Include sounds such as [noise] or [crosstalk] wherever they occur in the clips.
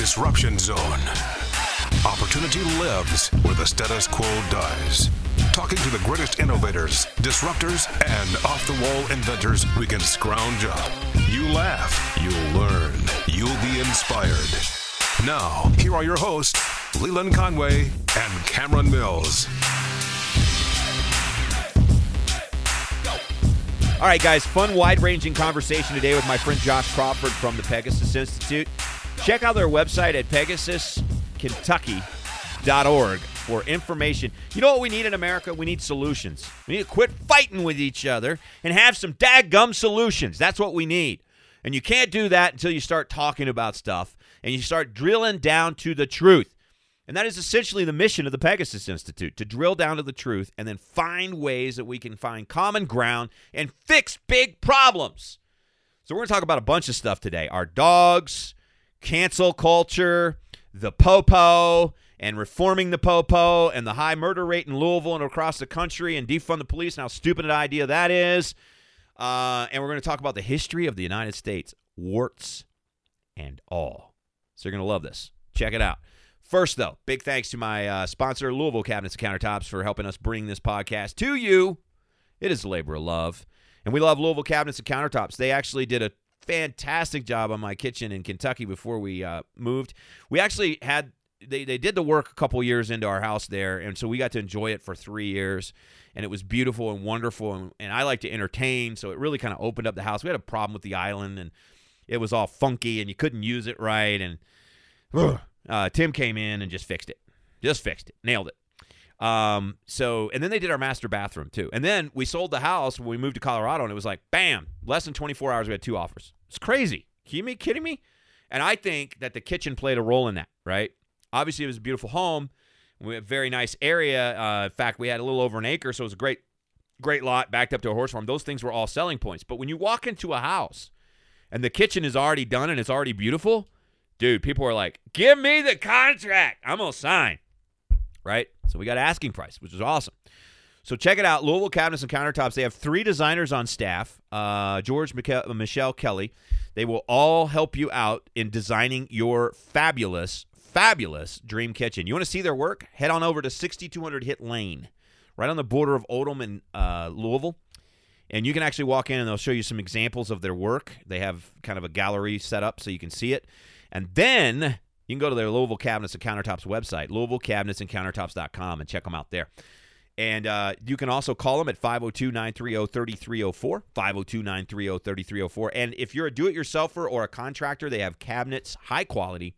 disruption zone. Opportunity lives where the status quo dies. Talking to the greatest innovators, disruptors, and off the wall inventors we can scrounge up. You laugh, you'll learn, you'll be inspired. Now, here are your hosts, Leland Conway and Cameron Mills. All right, guys, fun, wide ranging conversation today with my friend Josh Crawford from the Pegasus Institute. Check out their website at pegasuskentucky.org for information. You know what we need in America? We need solutions. We need to quit fighting with each other and have some daggum solutions. That's what we need. And you can't do that until you start talking about stuff and you start drilling down to the truth. And that is essentially the mission of the Pegasus Institute to drill down to the truth and then find ways that we can find common ground and fix big problems. So, we're going to talk about a bunch of stuff today our dogs, cancel culture, the popo, and reforming the popo, and the high murder rate in Louisville and across the country, and defund the police, and how stupid an idea that is. Uh, and we're going to talk about the history of the United States, warts and all. So, you're going to love this. Check it out. First, though, big thanks to my uh, sponsor, Louisville Cabinets and Countertops, for helping us bring this podcast to you. It is a labor of love. And we love Louisville Cabinets and Countertops. They actually did a fantastic job on my kitchen in Kentucky before we uh, moved. We actually had they, they did the work a couple years into our house there, and so we got to enjoy it for three years, and it was beautiful and wonderful. And, and I like to entertain, so it really kind of opened up the house. We had a problem with the island, and it was all funky, and you couldn't use it right, and [sighs] uh, Tim came in and just fixed it, just fixed it, nailed it. Um, so and then they did our master bathroom too, and then we sold the house when we moved to Colorado, and it was like bam, less than 24 hours we had two offers. It's crazy. Are you kidding me? And I think that the kitchen played a role in that, right? Obviously, it was a beautiful home. We have a very nice area. Uh, in fact, we had a little over an acre, so it was a great, great lot backed up to a horse farm. Those things were all selling points. But when you walk into a house and the kitchen is already done and it's already beautiful, dude, people are like, "Give me the contract. I'm gonna sign." Right? So we got asking price, which is awesome. So check it out, Louisville Cabinets and Countertops. They have three designers on staff. Uh, George, Michael, Michelle, Kelly. They will all help you out in designing your fabulous, fabulous dream kitchen. You want to see their work? Head on over to 6200 Hit Lane, right on the border of Oldham and uh, Louisville. And you can actually walk in and they'll show you some examples of their work. They have kind of a gallery set up so you can see it. And then you can go to their Louisville Cabinets and Countertops website, LouisvilleCabinetsandCountertops.com, and check them out there. And uh, you can also call them at 502 930 3304. 502 930 3304. And if you're a do it yourselfer or a contractor, they have cabinets, high quality,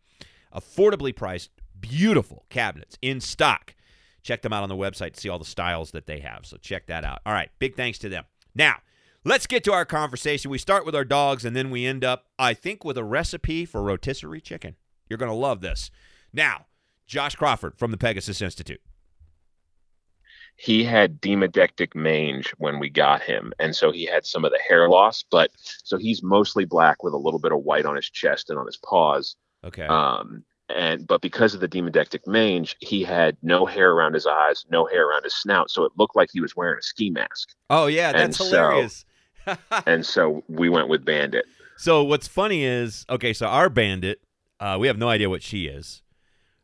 affordably priced, beautiful cabinets in stock. Check them out on the website to see all the styles that they have. So check that out. All right. Big thanks to them. Now, let's get to our conversation. We start with our dogs and then we end up, I think, with a recipe for rotisserie chicken. You're going to love this. Now, Josh Crawford from the Pegasus Institute he had demodectic mange when we got him and so he had some of the hair loss but so he's mostly black with a little bit of white on his chest and on his paws Okay. um and but because of the demodectic mange he had no hair around his eyes no hair around his snout so it looked like he was wearing a ski mask oh, yeah. and That's so- hilarious. [laughs] and so we went with bandit So what's funny is okay. So our bandit, uh, we have no idea what she is,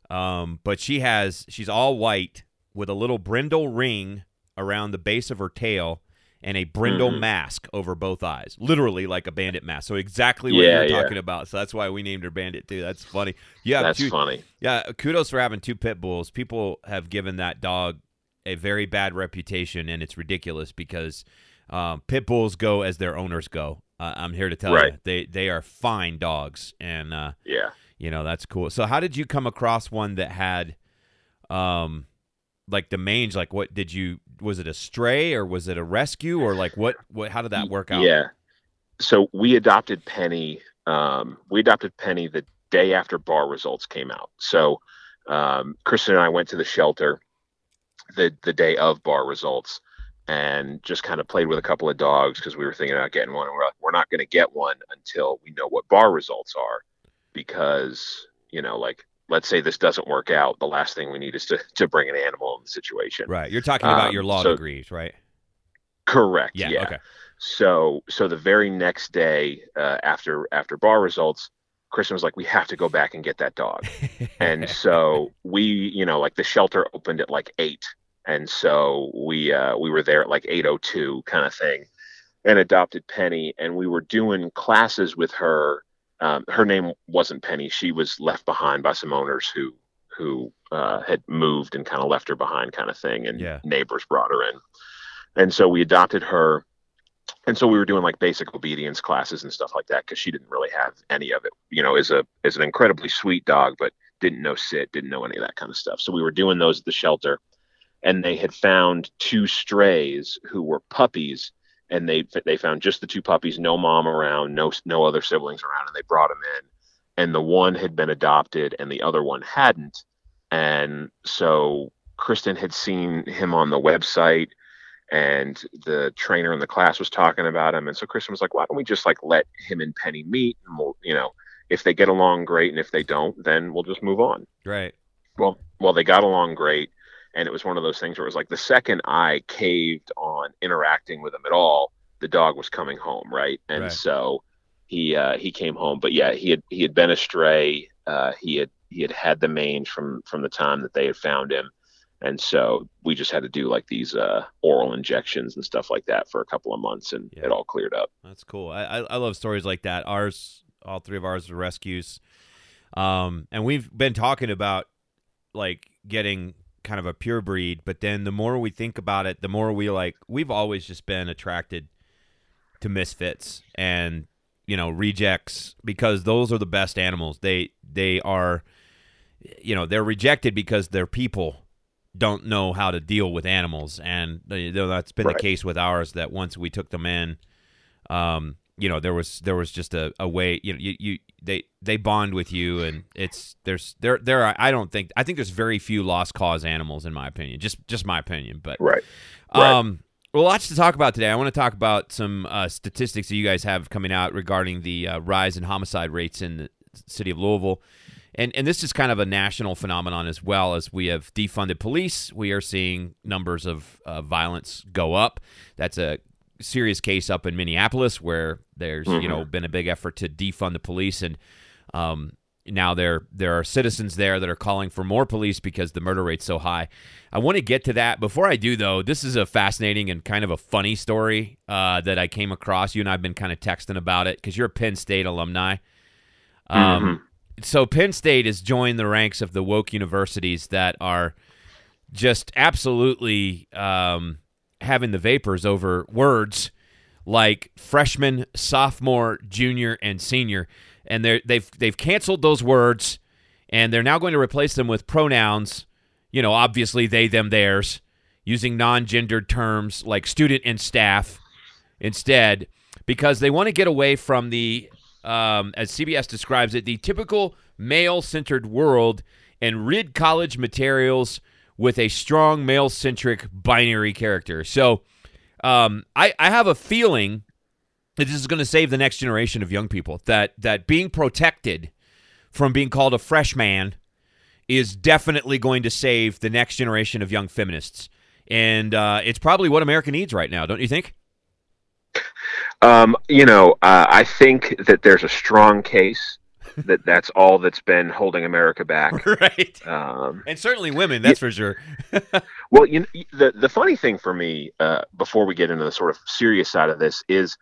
um, but she has she's all white with a little brindle ring around the base of her tail and a brindle Mhm. mask over both eyes, literally like a bandit mask. So exactly what Yeah, you're yeah. talking about. So that's why we named her Bandit too. That's funny. Yeah, that's two, funny yeah. Kudos for having two pit bulls. People have given that dog a very bad reputation, and it's ridiculous because um, pit bulls go as their owners go. Uh, I'm here to tell you, they they are fine dogs, and uh, yeah you know that's cool. So, how did you come across one that had, um, like the mange? Like, what did you? Was it a stray or was it a rescue or like what? What? How did that work out? Yeah. So we adopted Penny. Um, we adopted Penny the day after bar results came out. So um, Kristen and I went to the shelter the the day of bar results and just kind of played with a couple of dogs because we were thinking about getting one. And we're like, we're not going to get one until we know what bar results are because you know, like let's say this doesn't work out, the last thing we need is to [laughs] to bring an animal in the situation. Right. You're talking about Um, your law so- degrees, right? Correct. Yeah. Okay. So so the very next day uh, after after bar results, Kristen was like, we have to go back and get that dog. [laughs] and so we, you know, like the shelter opened at like eight. And so we, uh, we were there at like 802 kind of thing and adopted Penny. And we were doing classes with her. Um, her name wasn't Penny. She was left behind by some owners who, who uh, had moved and kind of left her behind kind of thing. And Yeah. neighbors brought her in. And so we adopted her and so we were doing like basic obedience classes and stuff like that because she didn't really have any of it you know is a is an incredibly sweet dog but didn't know sit didn't know any of that kind of stuff so we were doing those at the shelter and they had found two strays who were puppies and they they found just the two puppies no mom around no no other siblings around and they brought them in. And the one had been adopted and the other one hadn't. And so kristen had seen him on the website and the trainer in the class was talking about him. And so kristen was like why don't we just like let him and penny meet and we'll you know if they get along great and if they don't then we'll just move on. Right. well well they got along great and it was one of those things where it was like the second i caved on interacting with him at all the dog was coming home right and Right. so he uh he came home but yeah he had he had been astray uh he had he had had the mange from from the time that they had found him and so we just had to do like these uh oral injections and stuff like that for a couple of months and Yeah. it all cleared up That's cool. I, I I love stories like that. Ours, all three of ours, are rescues. Um, and we've been talking about like getting kind of a pure breed, but then the more we think about it, the more we like. We've always just been attracted to misfits and you know rejects because those are the best animals. They they are, you know, they're rejected because their people don't know how to deal with animals, and you know, that's been Right. the case with ours. That once we took them in, um, you know, there was there was just a, a way. You know, you, you they they bond with you, and it's there's there there are I don't think I think there's very few lost cause animals in my opinion. Just just my opinion, but right Right. um, well, lots to talk about today. I want to talk about some uh, statistics that you guys have coming out regarding the uh, rise in homicide rates in the city of Louisville. And, and this is kind of a national phenomenon as well as we have defunded police. We are seeing numbers of uh, violence go up. That's a serious case up in Minneapolis where there's you know been a big effort to defund the police and um, now there there are citizens there that are calling for more police because the murder rate's so high. I want to get to that. Before I do, though, this is a fascinating and kind of a funny story uh, that I came across. You and I've been kind of texting about it because you're a Penn State alumni. Um, So Penn State has joined the ranks of the woke universities that are just absolutely um, having the vapors over words like freshman, sophomore, junior, and senior, and they're, they've they've canceled those words, and they're now going to replace them with pronouns. You know, obviously they, them, theirs, using non-gendered terms like student and staff instead, because they want to get away from the, um, as CBS describes it, the typical male-centered world and rid college materials with a strong male-centric binary character. So um, I, I have a feeling that this is going to save the next generation of young people. That that being protected from being called a freshman is definitely going to save the next generation of young feminists, and uh, it's probably what America needs right now, don't you think? Um, you know, uh, I think that there's a strong case that that's all that's been holding America back. [laughs] right. Um, And certainly women, that's for sure. [laughs] well, you know, the the funny thing for me, uh, before we get into the sort of serious side of this, is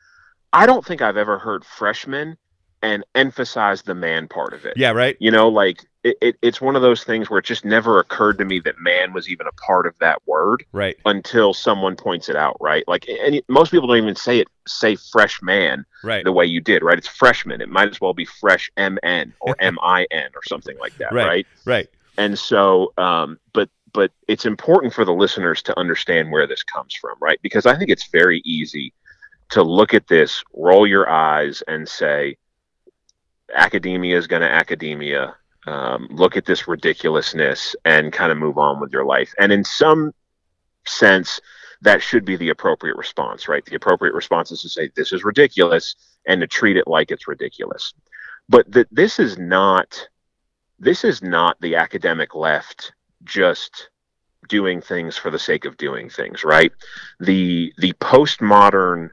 I don't think I've ever heard freshmen and emphasize the man part of it. yeah, right. You know, like it, it, it's one of those things where it just never occurred to me that man was even a part of that word Right. until someone points it out, right? Like, and most people don't even say it, say fresh man Right. the way you did, right? It's freshman. It might as well be fresh MN or [laughs] MIN or something like that, Right. right? Right. And so, um, but but it's important for the listeners to understand where this comes from, right? Because I think it's very easy to look at this, roll your eyes, and say, academia is going to academia. Um, look at this ridiculousness and kind of move on with your life. And in some sense, that should be the appropriate response, right? The appropriate response is to say, this is ridiculous and to treat it like it's ridiculous. But that this is not this is not the academic left just doing things for the sake of doing things, right? The the postmodern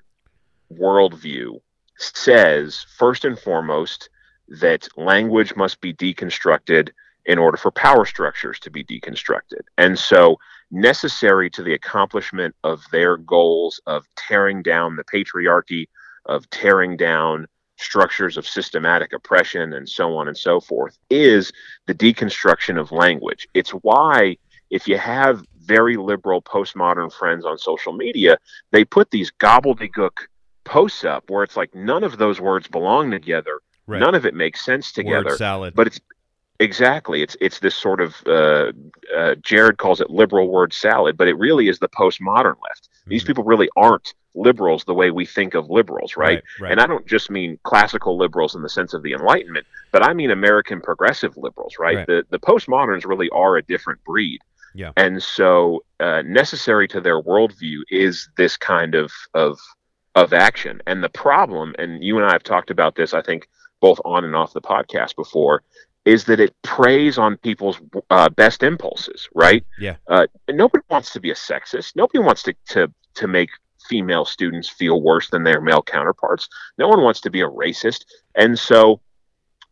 worldview says first and foremost that language must be deconstructed in order for power structures to be deconstructed. And so, necessary to the accomplishment of their goals of tearing down the patriarchy, of tearing down structures of systematic oppression, and so on and so forth, is the deconstruction of language. It's why, if you have very liberal postmodern friends on social media, they put these gobbledygook posts up where it's like none of those words belong together. Right. None of it makes sense together. Word salad. But it's exactly it's it's this sort of uh, uh, Jared calls it liberal word salad, but it really is the postmodern left. These Mhm. people really aren't liberals the way we think of liberals, right? right. And I don't just mean classical liberals in the sense of the Enlightenment, but I mean American progressive liberals, right? Right. The the postmoderns really are a different breed. Yeah. And so uh, necessary to their worldview is this kind of of of action. And the problem, and you and I have talked about this, I think, both on and off the podcast before, is that it preys on people's uh, best impulses, right? Yeah. Uh, nobody wants to be a sexist. Nobody wants to to to make female students feel worse than their male counterparts. No one wants to be a racist. And so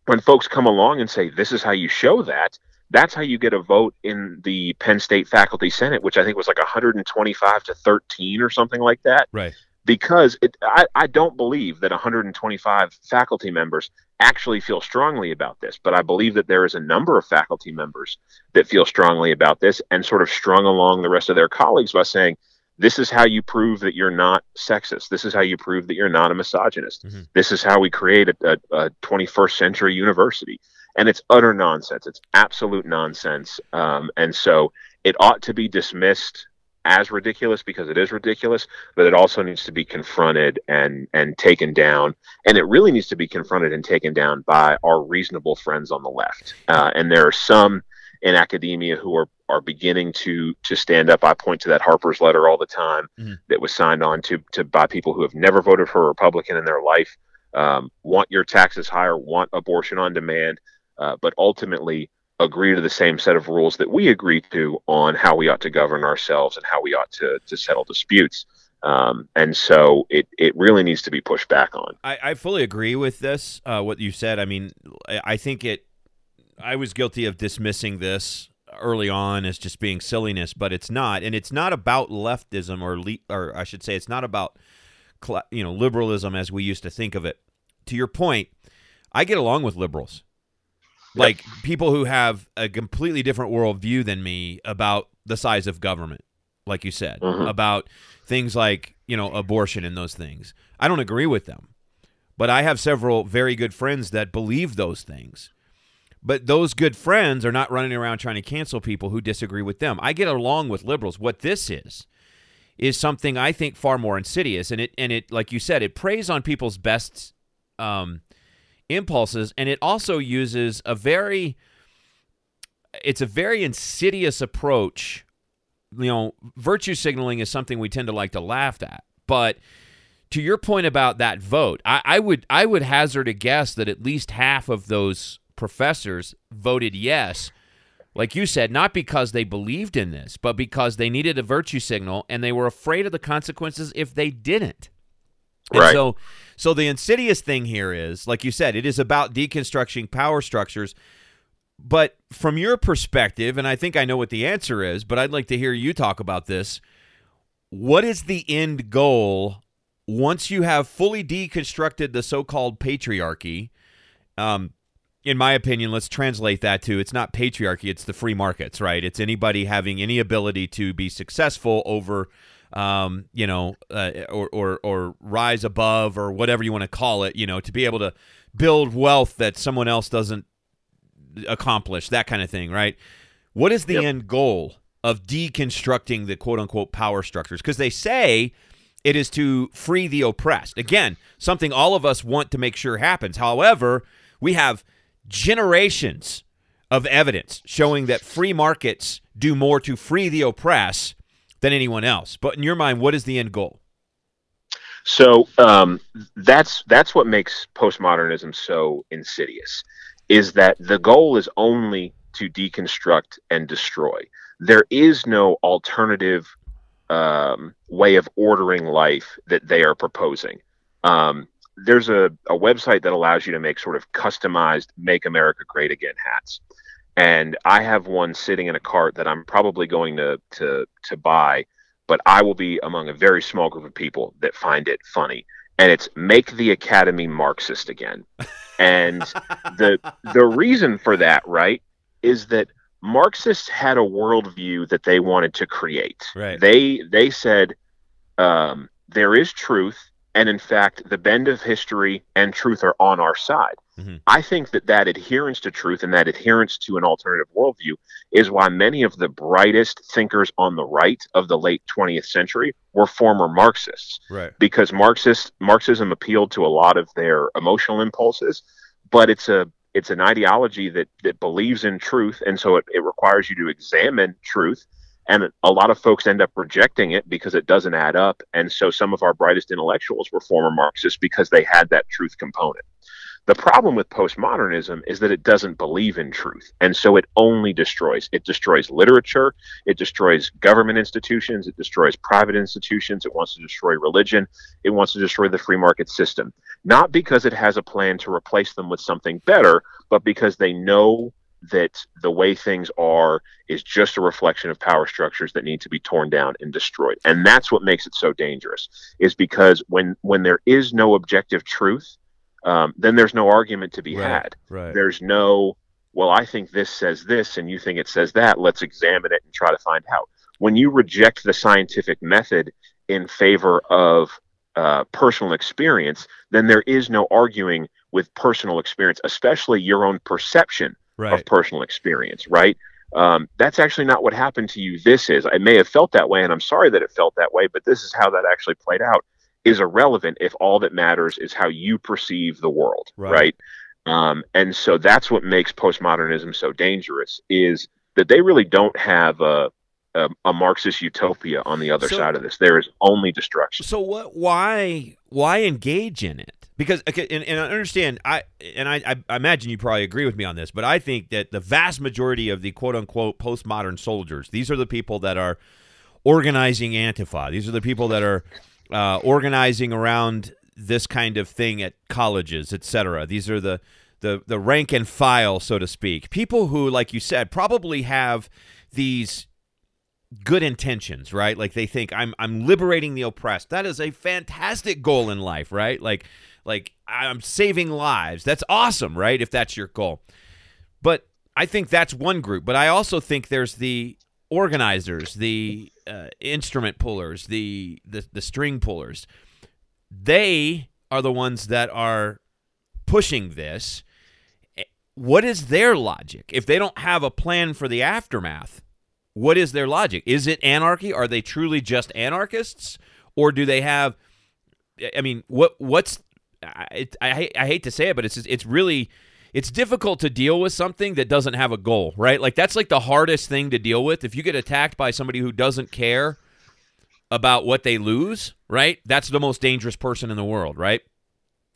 when folks come along and say, this is how you show that, that's how you get a vote in the Penn State Faculty Senate, which I think was like 125 to 13 or something like that right. Because it, I, I don't believe that 125 faculty members actually feel strongly about this, but I believe that there is a number of faculty members that feel strongly about this and sort of strung along the rest of their colleagues by saying, this is how you prove that you're not sexist. This is how you prove that you're not a misogynist. Mhm. This is how we create a, a, a 21st century university. And it's utter nonsense. It's absolute nonsense. Um, and so it ought to be dismissed as ridiculous because it is ridiculous, but it also needs to be confronted and and taken down. And it really needs to be confronted and taken down by our reasonable friends on the left. Uh, and there are some in academia who are are beginning to to stand up. I point to that Harper's letter all the time Mhm. that was signed on to to by people who have never voted for a Republican in their life, um, want your taxes higher, want abortion on demand, uh, but ultimately agree to the same set of rules that we agree to on how we ought to govern ourselves and how we ought to to settle disputes. Um, and so it it really needs to be pushed back on. I, I fully agree with this. Uh, what you said. I mean, I, think it. I was guilty of dismissing this early on as just being silliness, but it's not, and it's not about leftism or le- or I should say, it's not about you know liberalism as we used to think of it. To your point, I get along with liberals, like people who have a completely different worldview than me about the size of government, like you said, Mhm. about things like you know abortion and those things. I don't agree with them, but I have several very good friends that believe those things. But those good friends are not running around trying to cancel people who disagree with them. I get along with liberals. What this is is something I think far more insidious, and it and it like you said, it preys on people's best um, impulses, and it also uses a very it's a very insidious approach. You know, virtue signaling is something we tend to like to laugh at, but to your point about that vote, I, I would I would hazard a guess that at least half of those professors voted yes, like you said, not because they believed in this, but because they needed a virtue signal and they were afraid of the consequences if they didn't. And Right. so so the insidious thing here is, like you said, it is about deconstructing power structures. But from your perspective, and I think I know what the answer is, but I'd like to hear you talk about this. What is the end goal once you have fully deconstructed the so-called patriarchy? Um, in my opinion, let's translate that to it's not patriarchy, it's the free markets, right? It's anybody having any ability to be successful over, um, you know, uh, or, or or rise above or whatever you want to call it, you know, to be able to build wealth that someone else doesn't accomplish, that kind of thing, right? What is the Yep. end goal of deconstructing the quote unquote power structures? Because they say it is to free the oppressed. Again, something all of us want to make sure happens. However, we have generations of evidence showing that free markets do more to free the oppressed than anyone else. But in your mind, what is the end goal? So um, that's that's what makes postmodernism so insidious, is that the goal is only to deconstruct and destroy. There is no alternative um, way of ordering life that they are proposing. Um, there's a, a website that allows you to make sort of customized "Make America Great Again" hats, and I have one sitting in a cart that I'm probably going to to to buy, but I will be among a very small group of people that find it funny, and it's "Make the Academy Marxist Again," and the [laughs] the reason for that, right, is that Marxists had a worldview that they wanted to create. Right. They they said um, there is truth, and in fact, the bend of history and truth are on our side. Mhm. I think that that adherence to truth and that adherence to an alternative worldview is why many of the brightest thinkers on the right of the late 20th century were former Marxists Right. because Marxist Marxism appealed to a lot of their emotional impulses, but it's a it's an ideology that that believes in truth, and so it, it requires you to examine truth. And a lot of folks end up rejecting it because it doesn't add up. And so some of our brightest intellectuals were former Marxists because they had that truth component. The problem with postmodernism is that it doesn't believe in truth. And so it only destroys. It destroys literature. It destroys government institutions. It destroys private institutions. It wants to destroy religion. It wants to destroy the free market system. Not because it has a plan to replace them with something better, but because they know that the way things are is just a reflection of power structures that need to be torn down and destroyed. And that's what makes it so dangerous, is because when when there is no objective truth, um, then there's no argument to be Right. had. Right. There's no, well, I think this says this and you think it says that. Let's examine it and try to find out. When you reject the scientific method in favor of uh, personal experience, then there is no arguing with personal experience, especially your own perception Right. of personal experience, right? Um, that's actually not what happened to you. This is. I may have felt that way, and I'm sorry that it felt that way, but this is how that actually played out. Is irrelevant if all that matters is how you perceive the world, Right. right? Um, and so that's what makes postmodernism so dangerous. Is that they really don't have a a, a Marxist utopia on the other So- side of this. There is only destruction. So what? Why? Why engage in it? Because okay, and, and I understand. I and I, I, I imagine you probably agree with me on this, but I think that the vast majority of the quote unquote postmodern soldiers, these are the people that are organizing Antifa. These are the people that are uh, organizing around this kind of thing at colleges, etc. These are the the the rank and file, so to speak. People who, like you said, probably have these good intentions, right? Like they think I'm I'm liberating the oppressed. That is a fantastic goal in life, right? Like like I'm saving lives. That's awesome, right? If that's your goal. But I think that's one group, but I also think there's the organizers, the uh, instrument pullers, the, the the string pullers. They are the ones that are pushing this. Eh, What is their logic? If they don't have a plan for the aftermath, what is their logic? Is it anarchy? Are they truly just anarchists, or do they have? I mean, what what's? I I, I hate to say it, but it's it's really it's difficult to deal with something that doesn't have a goal, right? Like that's like the hardest thing to deal with. If you get attacked by somebody who doesn't care about what they lose, right? That's the most dangerous person in the world, right?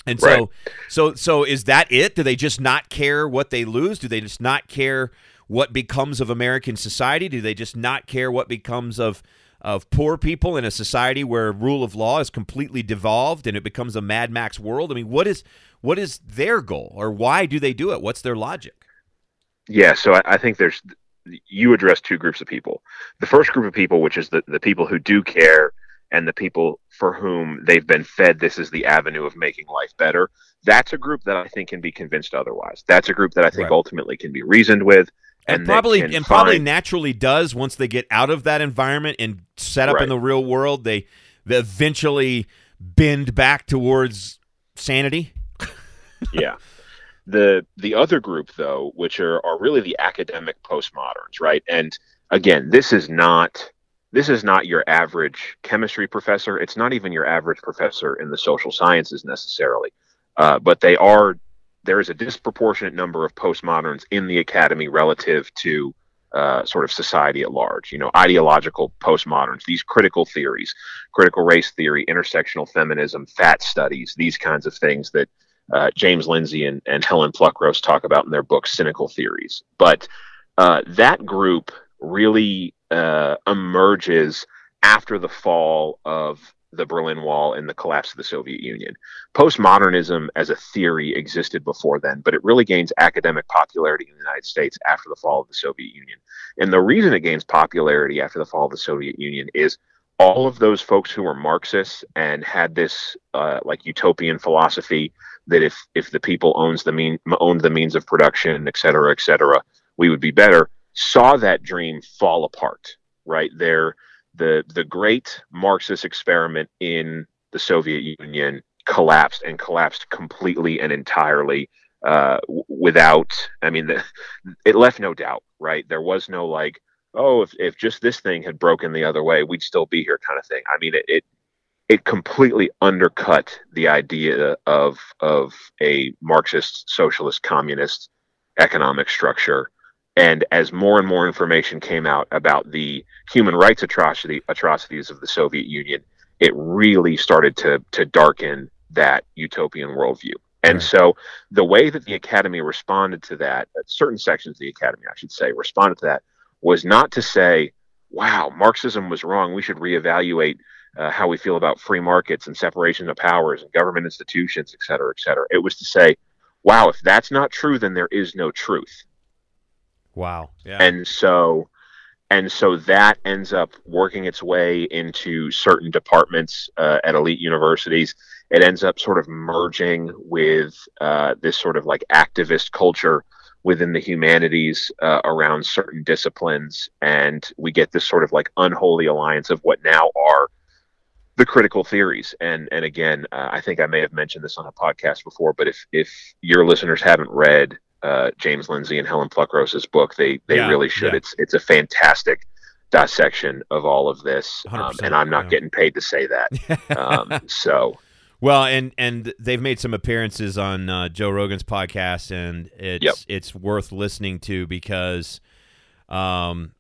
And so, Right. so, so is that it? Do they just not care what they lose? Do they just not care what becomes of American society? Do they just not care what becomes of of poor people in a society where rule of law is completely devolved and it becomes a Mad Max world? I mean, what is what is their goal, or why do they do it? What's their logic? Yeah, so I, I think there's you address two groups of people. The first group of people, which is the, the people who do care and the people for whom they've been fed this is the avenue of making life better, that's a group that I think can be convinced otherwise. That's a group that I think Right. ultimately can be reasoned with. And, that probably and probably naturally does once they get out of that environment and set up in the real world. They, they eventually bend back towards sanity. Yeah. The the other group though, which are, are really the academic postmoderns, right? And again, this is not this is not your average chemistry professor. It's not even your average professor in the social sciences necessarily. Uh, but they are there is a disproportionate number of postmoderns in the academy relative to uh, sort of society at large. You know, ideological postmoderns, these critical theories, critical race theory, intersectional feminism, fat studies, these kinds of things that uh, James Lindsay and, and Helen Pluckrose talk about in their book Cynical Theories. But uh, that group really uh, emerges after the fall of the Berlin Wall and the collapse of the Soviet Union. Postmodernism as a theory existed before then, but it really gains academic popularity in the United States after the fall of the Soviet Union. And the reason it gains popularity after the fall of the Soviet Union is all of those folks who were Marxists and had this uh, like utopian philosophy that if if the people owns the mean owned the means of production, et cetera, et cetera, we would be better. Saw that dream fall apart. Right there, the the great Marxist experiment in the Soviet Union collapsed and collapsed completely and entirely uh, without. I mean, the, it left no doubt. Right, there was no like oh, if, if just this thing had broken the other way, we'd still be here kind of thing. I mean, it, it, it completely undercut the idea of, of a Marxist, socialist, communist economic structure. And as more and more information came out about the human rights atrocity, atrocities of the Soviet Union, it really started to, to darken that utopian worldview. And right. so the way that the academy responded to that, uh, certain sections of the academy, I should say, responded to that was not to say, wow, Marxism was wrong. We should reevaluate uh, how we feel about free markets and separation of powers and government institutions, et cetera, et cetera. It was to say, wow, if that's not true, then there is no truth. Wow. Yeah. And so, and so that ends up working its way into certain departments uh, at elite universities. It ends up sort of merging with uh, this sort of like activist culture within the humanities uh, around certain disciplines, and we get this sort of like unholy alliance of what now are the critical theories. And and again, uh, I think I may have mentioned this on a podcast before, but if if your listeners haven't read uh, James Lindsay and Helen Pluckrose's book, they they yeah, really should. Yeah. It's it's a fantastic dissection of all of this, um, and I'm not yeah. getting paid to say that. [laughs] um, so well, and and they've made some appearances on uh, Joe Rogan's podcast, and it's yep. it's worth listening to because, um,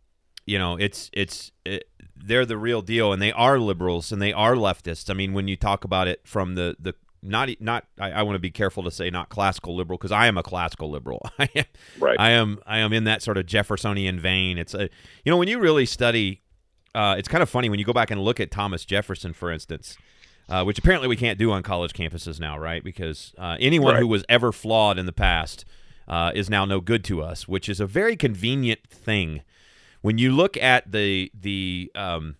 you know, it's it's it, they're the real deal, and they are liberals and they are leftists. I mean, when you talk about it from the the not not I, I want to be careful to say not classical liberal because I am a classical liberal. [laughs] I am right. I am I am in that sort of Jeffersonian vein. It's a you know when you really study, uh, it's kind of funny when you go back and look at Thomas Jefferson, for instance uh, which apparently we can't do on college campuses now, right? Because uh, anyone right. who was ever flawed in the past uh, is now no good to us, which is a very convenient thing. When you look at the the um,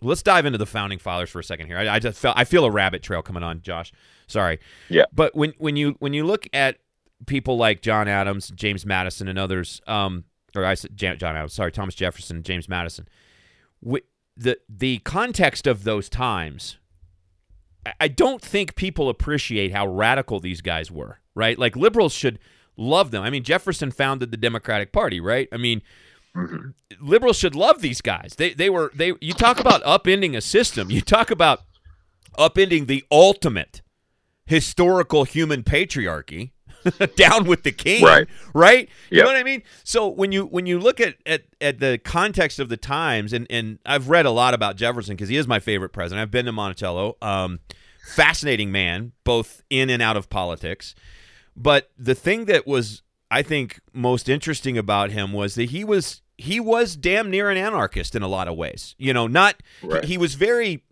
let's dive into the founding fathers for a second here. I, I just felt I feel a rabbit trail coming on, Josh. Sorry. Yeah. But when when you when you look at people like John Adams, James Madison, and others, um, or I said John Adams, sorry, Thomas Jefferson, James Madison, the the context of those times I don't think people appreciate how radical these guys were, right? Like liberals should love them. I mean, Jefferson founded the Democratic Party, right? I mean, mm-hmm. liberals should love these guys. They they were they you talk about upending a system. You talk about upending the ultimate historical human patriarchy. [laughs] down with the king right right you yep. know what i mean so when you when you look at at, at the context of the times and and i've read a lot about jefferson because he is my favorite president i've been to monticello um fascinating man, both in and out of politics. But the thing that was, I think, most interesting about him was that he was he was damn near an anarchist in a lot of ways. You know, not right. he was very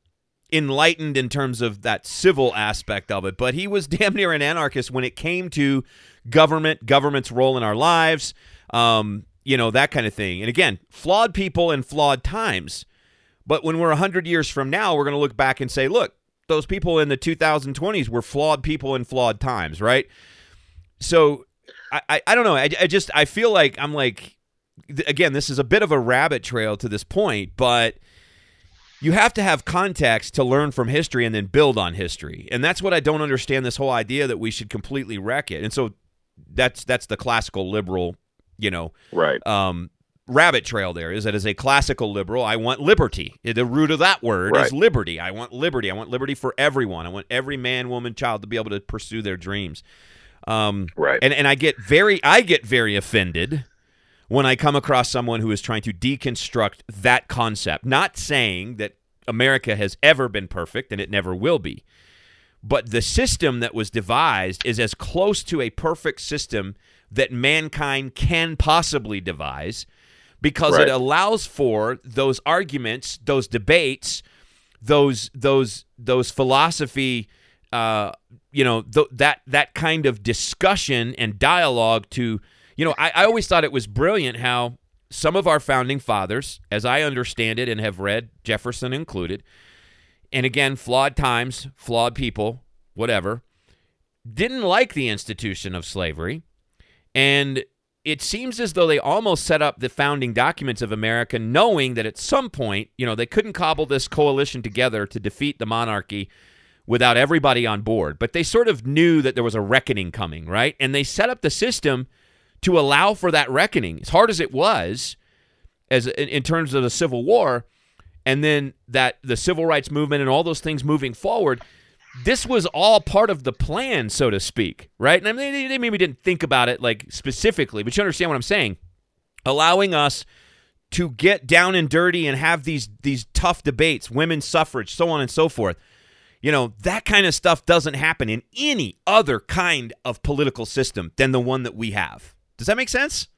enlightened in terms of that civil aspect of it, but he was [laughs] damn near an anarchist when it came to government, government's role in our lives, um, you know, that kind of thing. And again, flawed people in flawed times. But when we're 100 years from now, we're going to look back and say, look, those people in the 2020s were flawed people in flawed times, right? So I, I, I don't know. I, I just I feel like I'm like again, this is a bit of a rabbit trail to this point, but you have to have context to learn from history and then build on history. And that's what I don't understand this whole idea that we should completely wreck it. And so that's that's the classical liberal, you know, right. Um, rabbit trail there is that as a classical liberal, I want liberty. The root of that word right. is liberty. I want liberty. I want liberty for everyone. I want every man, woman, child to be able to pursue their dreams. Um, right. And and I get very I get very offended when I come across someone who is trying to deconstruct that concept. Not saying that America has ever been perfect and it never will be. But the system that was devised is as close to a perfect system that mankind can possibly devise because right. it allows for those arguments, those debates those those those philosophy uh, you know th- that that kind of discussion and dialogue to you know I, I always thought it was brilliant how some of our founding fathers as i understand it and have read jefferson included and again flawed times flawed people whatever didn't like the institution of slavery and it seems as though they almost set up the founding documents of America knowing that at some point, you know, they couldn't cobble this coalition together to defeat the monarchy without everybody on board. But they sort of knew that there was a reckoning coming, right? And they set up the system to allow for that reckoning. As hard as it was as in, in terms of the Civil War and then that the civil rights movement and all those things moving forward, this was all part of the plan, so to speak, right? And I mean, they, they maybe didn't think about it like specifically, but you understand what I'm saying. Allowing us to get down and dirty and have these these tough debates, women's suffrage, so on and so forth. You know, that kind of stuff doesn't happen in any other kind of political system than the one that we have. Does that make sense?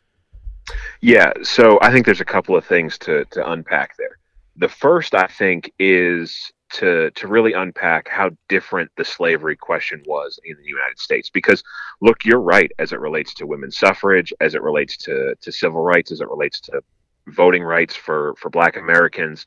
Yeah, so I think there's a couple of things to to unpack there. The first I think is to to really unpack how different the slavery question was in the United States. Because look, you're right as it relates to women's suffrage, as it relates to to civil rights, as it relates to voting rights for for Black Americans.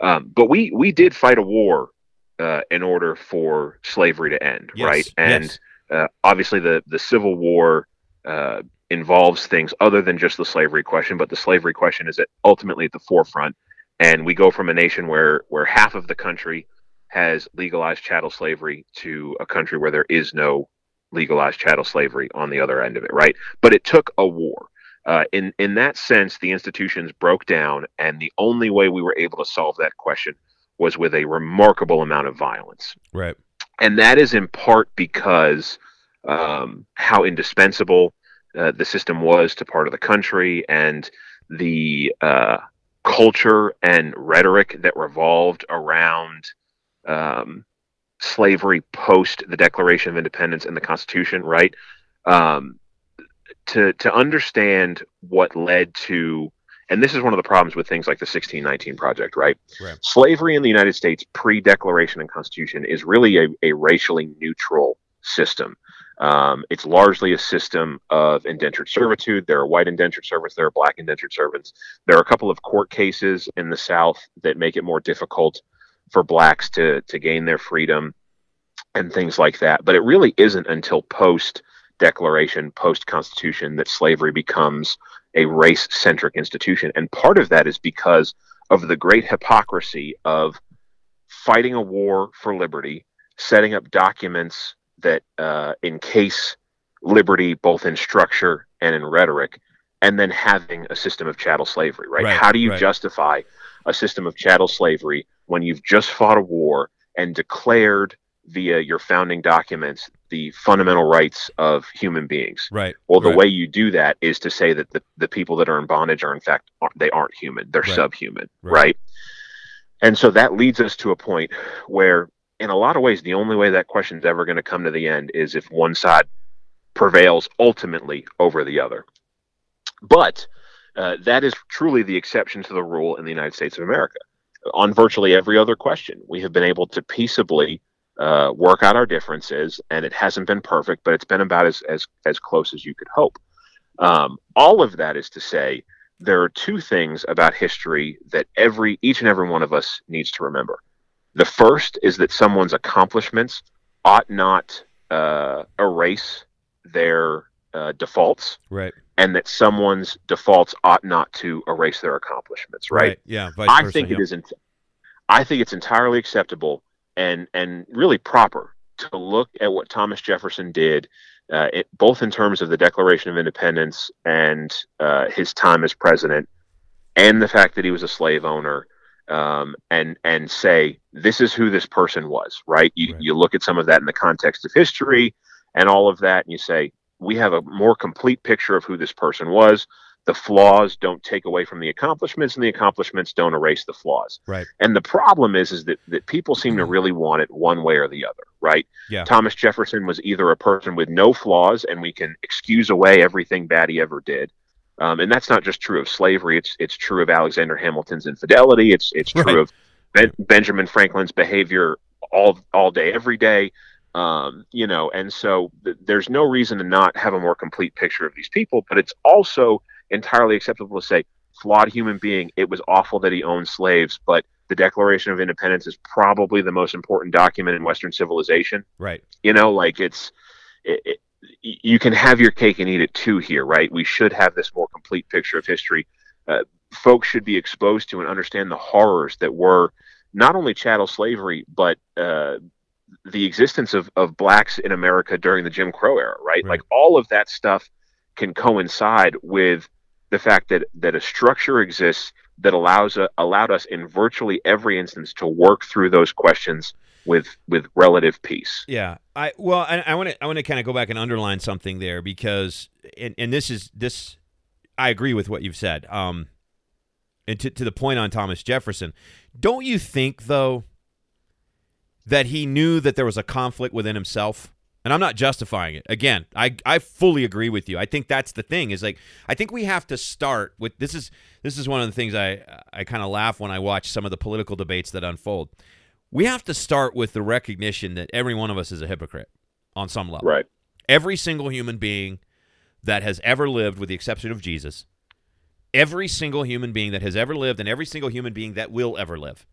Um, but we we did fight a war uh, in order for slavery to end, Yes, right? And yes. uh, obviously, the the Civil War. Uh, involves things other than just the slavery question but the slavery question is at ultimately at the forefront. And we go from a nation where where half of the country has legalized chattel slavery to a country where there is no legalized chattel slavery on the other end of it right? But it took a war. Uh, in in that sense the institutions broke down and the only way we were able to solve that question was with a remarkable amount of violence. Right. and that is in part because um, how indispensable uh, the system was to part of the country and the uh, culture and rhetoric that revolved around um, slavery post the Declaration of Independence and the Constitution, right? Um, to to understand what led to, and this is one of the problems with things like the 1619 Project, right? Right. Slavery in the United States pre Declaration and Constitution is really a, a racially neutral system. Um, it's largely a system of indentured servitude. There are white indentured servants, there are black indentured servants. There are a couple of court cases in the South that make it more difficult for blacks to, to gain their freedom and things like that. But it really isn't until post Declaration, post Constitution, that slavery becomes a race centric institution. And part of that is because of the great hypocrisy of fighting a war for liberty, setting up documents that uh, encase liberty both in structure and in rhetoric, and then having a system of chattel slavery, right? Right, How do you right. justify a system of chattel slavery when you've just fought a war and declared via your founding documents the fundamental rights of human beings? Right. Well, the right. way you do that is to say that the, the people that are in bondage are in fact aren't, they aren't human; they're Right. subhuman, Right. right. And so that leads us to a point where, in a lot of ways, the only way that question's ever going to come to the end is if one side prevails ultimately over the other. But uh, that is truly the exception to the rule in the United States of America. On virtually every other question, we have been able to peaceably uh, work out our differences, and it hasn't been perfect, but it's been about as as as close as you could hope. Um, all of that is to say, there are two things about history that every each and every one of us needs to remember. The first is that someone's accomplishments ought not uh, erase their uh, defaults, Right. and that someone's defaults ought not to erase their accomplishments. Right? Yeah. Vice I versa, think yeah. it isn't. I think it's entirely acceptable and and really proper to look at what Thomas Jefferson did, uh, it, both in terms of the Declaration of Independence and uh, his time as president, and the fact that he was a slave owner, um, and and say this is who this person was. Right? You Right. you look at some of that in the context of history and all of that, and you say we have a more complete picture of who this person was. The flaws don't take away from the accomplishments, and the accomplishments don't erase the flaws. Right. And the problem is, is that, that people seem to really want it one way or the other, right? Yeah. Thomas Jefferson was either a person with no flaws, and we can excuse away everything bad he ever did, um, and that's not just true of slavery. It's it's true of Alexander Hamilton's infidelity. It's it's true Right. of ben, Benjamin Franklin's behavior all all day, every day. Um, you know, and so th- there's no reason to not have a more complete picture of these people. But it's also entirely acceptable to say flawed human being. It was awful that he owned slaves, but the Declaration of Independence is probably the most important document in Western civilization. Right. You know, like it's it, it, you can have your cake and eat it too here, right? We should have this more complete picture of history. Uh, folks should be exposed to and understand the horrors that were not only chattel slavery, but uh, the existence of, of blacks in America during the Jim Crow era, right? right? Like all of that stuff can coincide with the fact that that a structure exists that allows uh, allowed us in virtually every instance to work through those questions with with relative peace. Yeah, I well, I want to I want to kind of go back and underline something there because and and this is this I agree with what you've said. Um, and to to the point on Thomas Jefferson, don't you think though that he knew that there was a conflict within himself? And I'm not justifying it. Again, I I fully agree with you. I think that's the thing is like I think we have to start with this is this is one of the things I I kind of laugh when I watch some of the political debates that unfold we have to start with the recognition that every one of us is a hypocrite on some level. Right. Every single human being that has ever lived, with the exception of Jesus, every single human being that has ever lived and every single human being that will ever live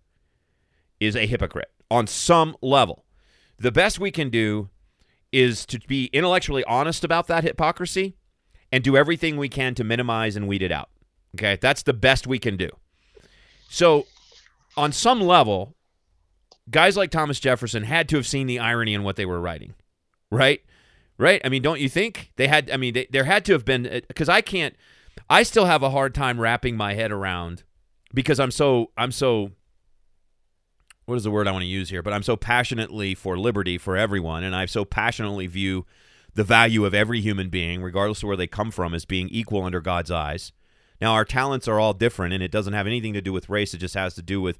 is a hypocrite on some level. The best we can do is to be intellectually honest about that hypocrisy and do everything we can to minimize and weed it out. Okay? That's the best we can do. So, on some level, guys like Thomas Jefferson had to have seen the irony in what they were writing, right? Right? I mean, don't you think they had? I mean, they, there had to have been uh, because I can't. I still have a hard time wrapping my head around because I'm so I'm so. What is the word I want to use here? But I'm so passionately for liberty for everyone, and I so passionately view the value of every human being, regardless of where they come from, as being equal under God's eyes. Now, our talents are all different, and it doesn't have anything to do with race. It just has to do with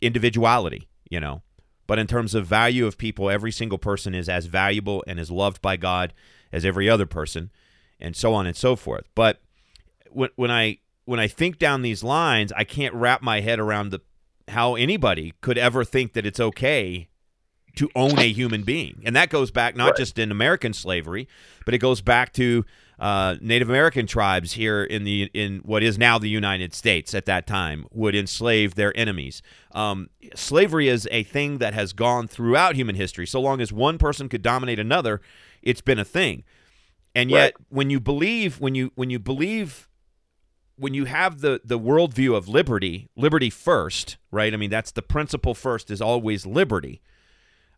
individuality you know. But in terms of value of people, every single person is as valuable and is loved by God as every other person, and so on and so forth. But when when I when I think down these lines, I can't wrap my head around the how anybody could ever think that it's okay to own a human being. And that goes back not right. just in American slavery, but it goes back to uh, Native American tribes here in the in what is now the United States at that time would enslave their enemies. Um, slavery is a thing that has gone throughout human history. So long as one person could dominate another, it's been a thing. And yet, right. when you believe, when you when you believe, when you have the the worldview of liberty, liberty first, right? I mean, that's the principle first is always liberty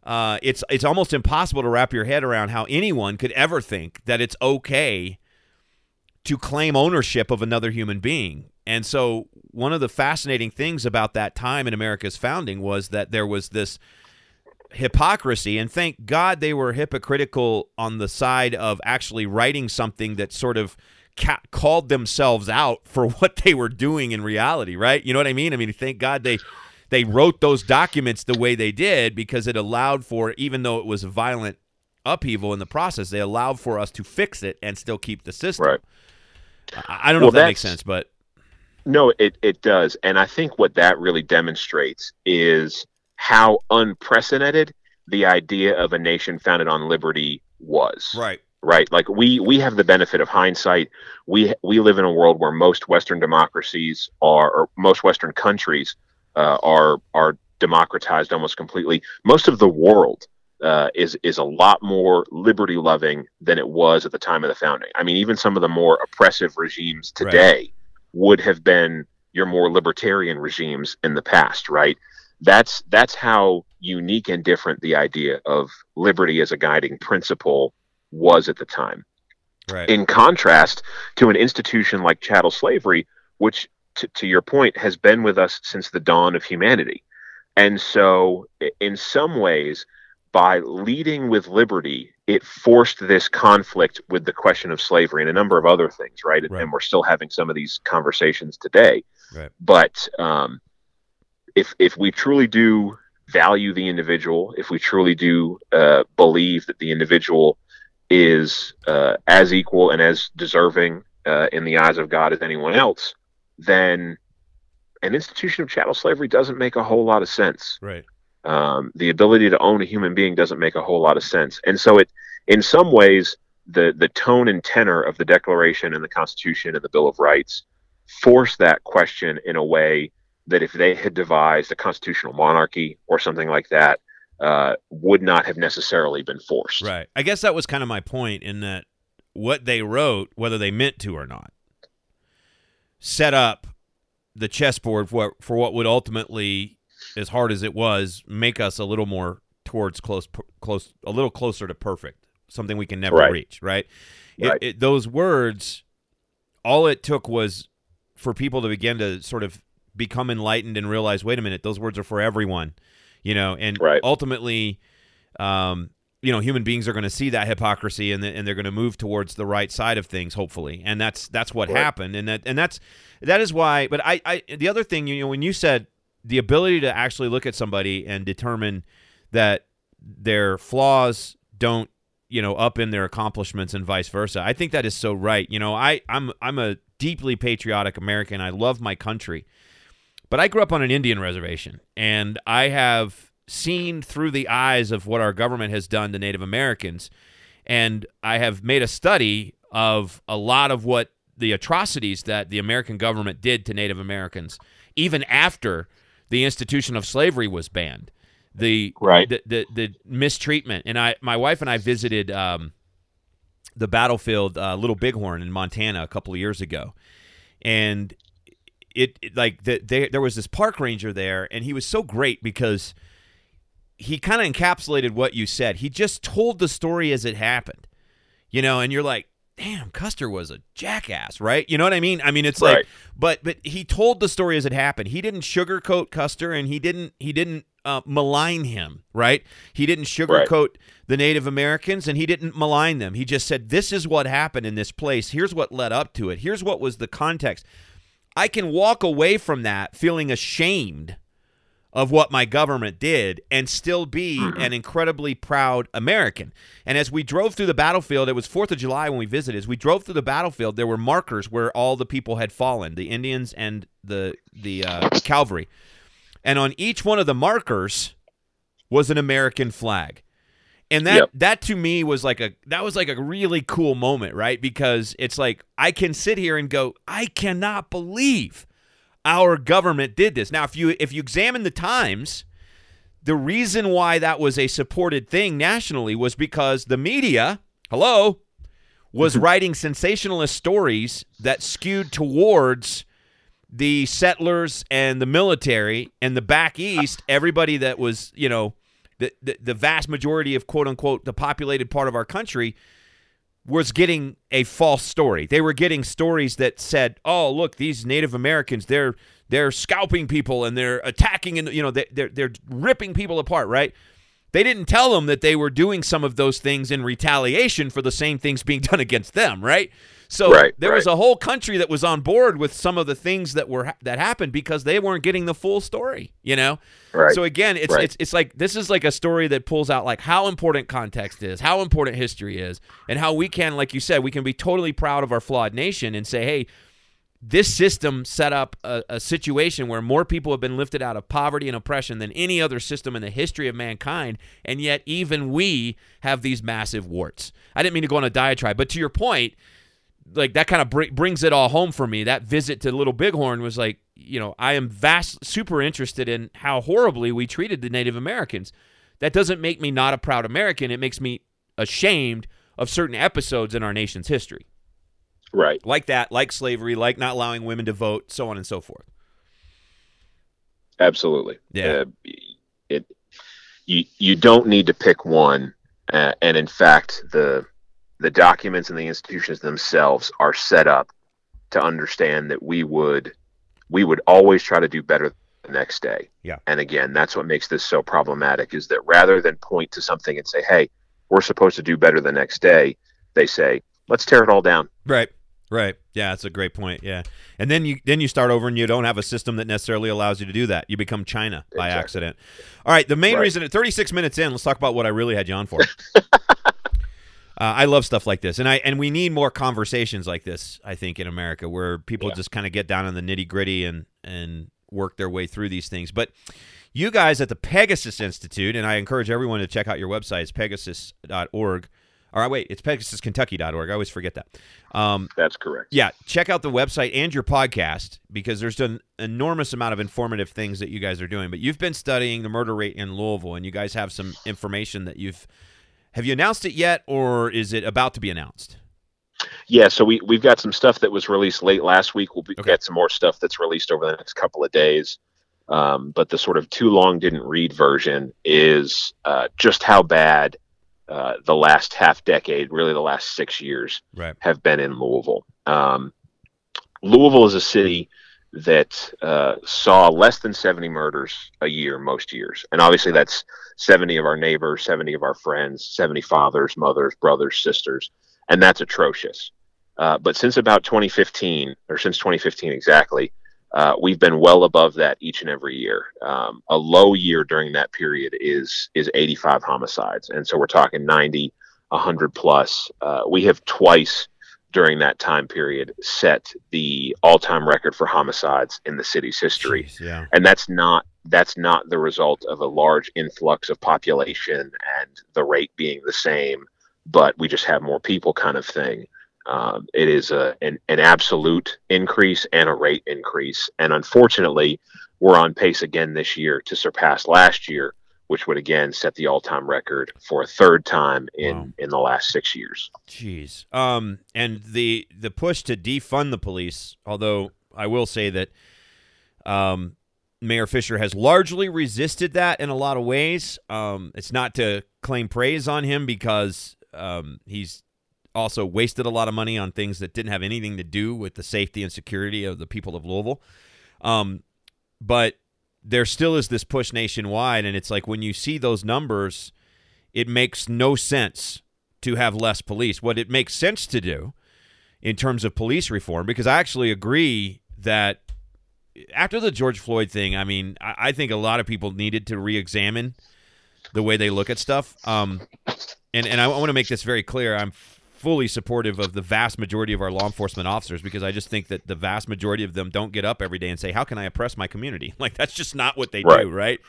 uh, it's it's almost impossible to wrap your head around how anyone could ever think that it's okay to claim ownership of another human being. And so, one of the fascinating things about that time in America's founding was that there was this hypocrisy. And thank God they were hypocritical on the side of actually writing something that sort of ca- called themselves out for [laughs] what they were doing in reality, right? You know what I mean? I mean, thank God they they wrote those documents the way they did because it allowed for, even though it was violent upheaval in the process, they allowed for us to fix it and still keep the system. Right. I, I don't know if that makes sense, but no, it it does, and I think what that really demonstrates is how unprecedented the idea of a nation founded on liberty was. Right. Right. Like we we have the benefit of hindsight. We we live in a world where most Western democracies are, or most Western countries uh, are are democratized almost completely. Most of the world uh, is is a lot more liberty loving than it was at the time of the founding. I mean, even some of the more oppressive regimes today right. would have been your more libertarian regimes in the past, right? That's that's how unique and different the idea of liberty as a guiding principle was at the time. Right. In contrast to an institution like chattel slavery, which to, to your point, has been with us since the dawn of humanity. And so, in some ways, by leading with liberty, it forced this conflict with the question of slavery and a number of other things, right? right. And we're still having some of these conversations today. Right. But um, if if we truly do value the individual, if we truly do uh, believe that the individual is uh, as equal and as deserving uh, in the eyes of God as anyone else, then an institution of chattel slavery doesn't make a whole lot of sense. Right. Um, the ability to own a human being doesn't make a whole lot of sense, and so it, in some ways, the the tone and tenor of the Declaration and the Constitution and the Bill of Rights force that question in a way that if they had devised a constitutional monarchy or something like that, uh, would not have necessarily been forced. Right. I guess that was kind of my point in that what they wrote, whether they meant to or not, set up the chessboard for for what would ultimately, as hard as it was, make us a little more towards close, close, a little closer to perfect, something we can never Right. reach. Right. Right. It, it, those words, all it took was for people to begin to sort of become enlightened and realize, wait a minute, those words are for everyone, you know, and Right. ultimately, um, you know, human beings are going to see that hypocrisy and, th- and they're going to move towards the right side of things, hopefully, and that's that's what Right. happened, and that and that's that is why. But I, I the other thing, you know, when you said the ability to actually look at somebody and determine that their flaws don't you know up in their accomplishments and vice versa i think that is so right you know i i'm i'm a deeply patriotic american i love my country but i grew up on an indian reservation and i have seen through the eyes of what our government has done to native americans. And i have made a study of a lot of what the atrocities that the american government did to native americans even after the institution of slavery was banned. The Right. the, the the mistreatment. And i my wife and i visited um the battlefield uh, little bighorn in montana a couple of years ago. And it, it like the, they, there was this park ranger there and he was so great because he kind of encapsulated what you said. He just told the story as it happened you know and you're like damn custer was a jackass right? You know what i mean? I mean it's like but but he told the story as it happened. He didn't sugarcoat custer and he didn't he didn't uh, malign him right? He didn't sugarcoat the native americans and he didn't malign them. He just said this is what happened in this place. Here's what led up to it. Here's what was the context. I can walk away from that feeling ashamed of what my government did and still be an incredibly proud American. And as we drove through the battlefield, it was 4th of July when we visited. As we drove through the battlefield, there were markers where all the people had fallen, the Indians and the the uh, cavalry. And on each one of the markers was an American flag. And that Yep. that to me was like a that was like a really cool moment, right? Because it's like I can sit here and go, I cannot believe our government did this. Now, if you if you examine the Times, the reason why that was a supported thing nationally was because the media, hello, was mm-hmm. writing sensationalist stories that skewed towards the settlers and the military and the back east, everybody that was, you know, the, the, the vast majority of quote unquote the populated part of our country was getting a false story. They were getting stories that said, "Oh, look, these Native Americans, they're they're scalping people and they're attacking and you know, they, they're they're ripping people apart, right?" They didn't tell them that they were doing some of those things in retaliation for the same things being [laughs] done against them, right? So Right, there was a whole country that was on board with some of the things that were that happened because they weren't getting the full story, you know? Right. So again, it's Right. it's it's like this is like a story that pulls out like how important context is, how important history is, and how we can, like you said, we can be totally proud of our flawed nation and say, hey, this system set up a, a situation where more people have been lifted out of poverty and oppression than any other system in the history of mankind, and yet even we have these massive warts. I didn't mean to go on a diatribe, but to your point, like that kind of br- brings it all home for me. That visit to Little Bighorn was like, you know, I am vast super interested in how horribly we treated the Native Americans. That doesn't make me not a proud American. It makes me ashamed of certain episodes in our nation's history, Right. like that, like slavery, like not allowing women to vote, so on and so forth. Absolutely. Yeah. Uh, it you you don't need to pick one, uh, and in fact, the the documents and the institutions themselves are set up to understand that we would we would always try to do better the next day. Yeah. And again, that's what makes this so problematic is that rather than point to something and say, "Hey, we're supposed to do better the next day," they say, "Let's tear it all down." Right. Right. Yeah, that's a great point. Yeah. And then you then you start over and you don't have a system that necessarily allows you to do that. You become China by Exactly. accident. All right, the main Right. reason at 36 minutes in, let's talk about what I really had you on for. [laughs] uh, I love stuff like this. And I and we need more conversations like this, I think in America where people Yeah. just kind of get down in the nitty-gritty and and work their way through these things. But you guys at the Pegasus Institute, and I encourage everyone to check out your website. It's pegasus.org. All right, wait, it's pegasuskentucky.org. I always forget that. Um, That's correct. yeah, check out the website and your podcast because there's an enormous amount of informative things that you guys are doing. But you've been studying the murder rate in Louisville, and you guys have some information that you've. Have you announced it yet, or is it about to be announced? Yeah, so we we've got some stuff that was released late last week. We'll be, Okay. get some more stuff that's released over the next couple of days. Um, but the sort of too long didn't read version is uh, just how bad uh, the last half decade, really the last six years, Right. have been in Louisville. Um, Louisville is a city that uh, saw less than 70 murders a year most years. And obviously, that's 70 of our neighbors, 70 of our friends, 70 fathers, mothers, brothers, sisters. And that's atrocious. Uh, but since about 2015, or since 2015 exactly, uh, we've been well above that each and every year. Um, a low year during that period is is 85 homicides, and so we're talking 90, 100 plus. Uh, we have twice during that time period set the all-time record for homicides in the city's history. Jeez, yeah. and that's not that's not the result of a large influx of population and the rate being the same but we just have more people kind of thing. Um, it is a, an, an absolute increase and a rate increase. And unfortunately we're on pace again this year to surpass last year which would again set the all-time record for a third time in Wow. in the last six years Jeez. Um, and the the push to defund the police, although I will say that um, Mayor Fischer has largely resisted that in a lot of ways. Um, it's not to claim praise on him because um, he's also wasted a lot of money on things that didn't have anything to do with the safety and security of the people of Louisville. Um, but there still is this push nationwide, and it's like when you see those numbers, it makes no sense to have less police. What it makes sense to do in terms of police reform, because I actually agree that after the George Floyd thing, I mean, I, I think a lot of people needed to re-examine the way they look at stuff. Um, and and I want to make this very clear. I'm fully supportive of the vast majority of our law enforcement officers because I just think that the vast majority of them don't get up every day and say, "How can I oppress my community?" [laughs] Like that's just not what they Right. do, right?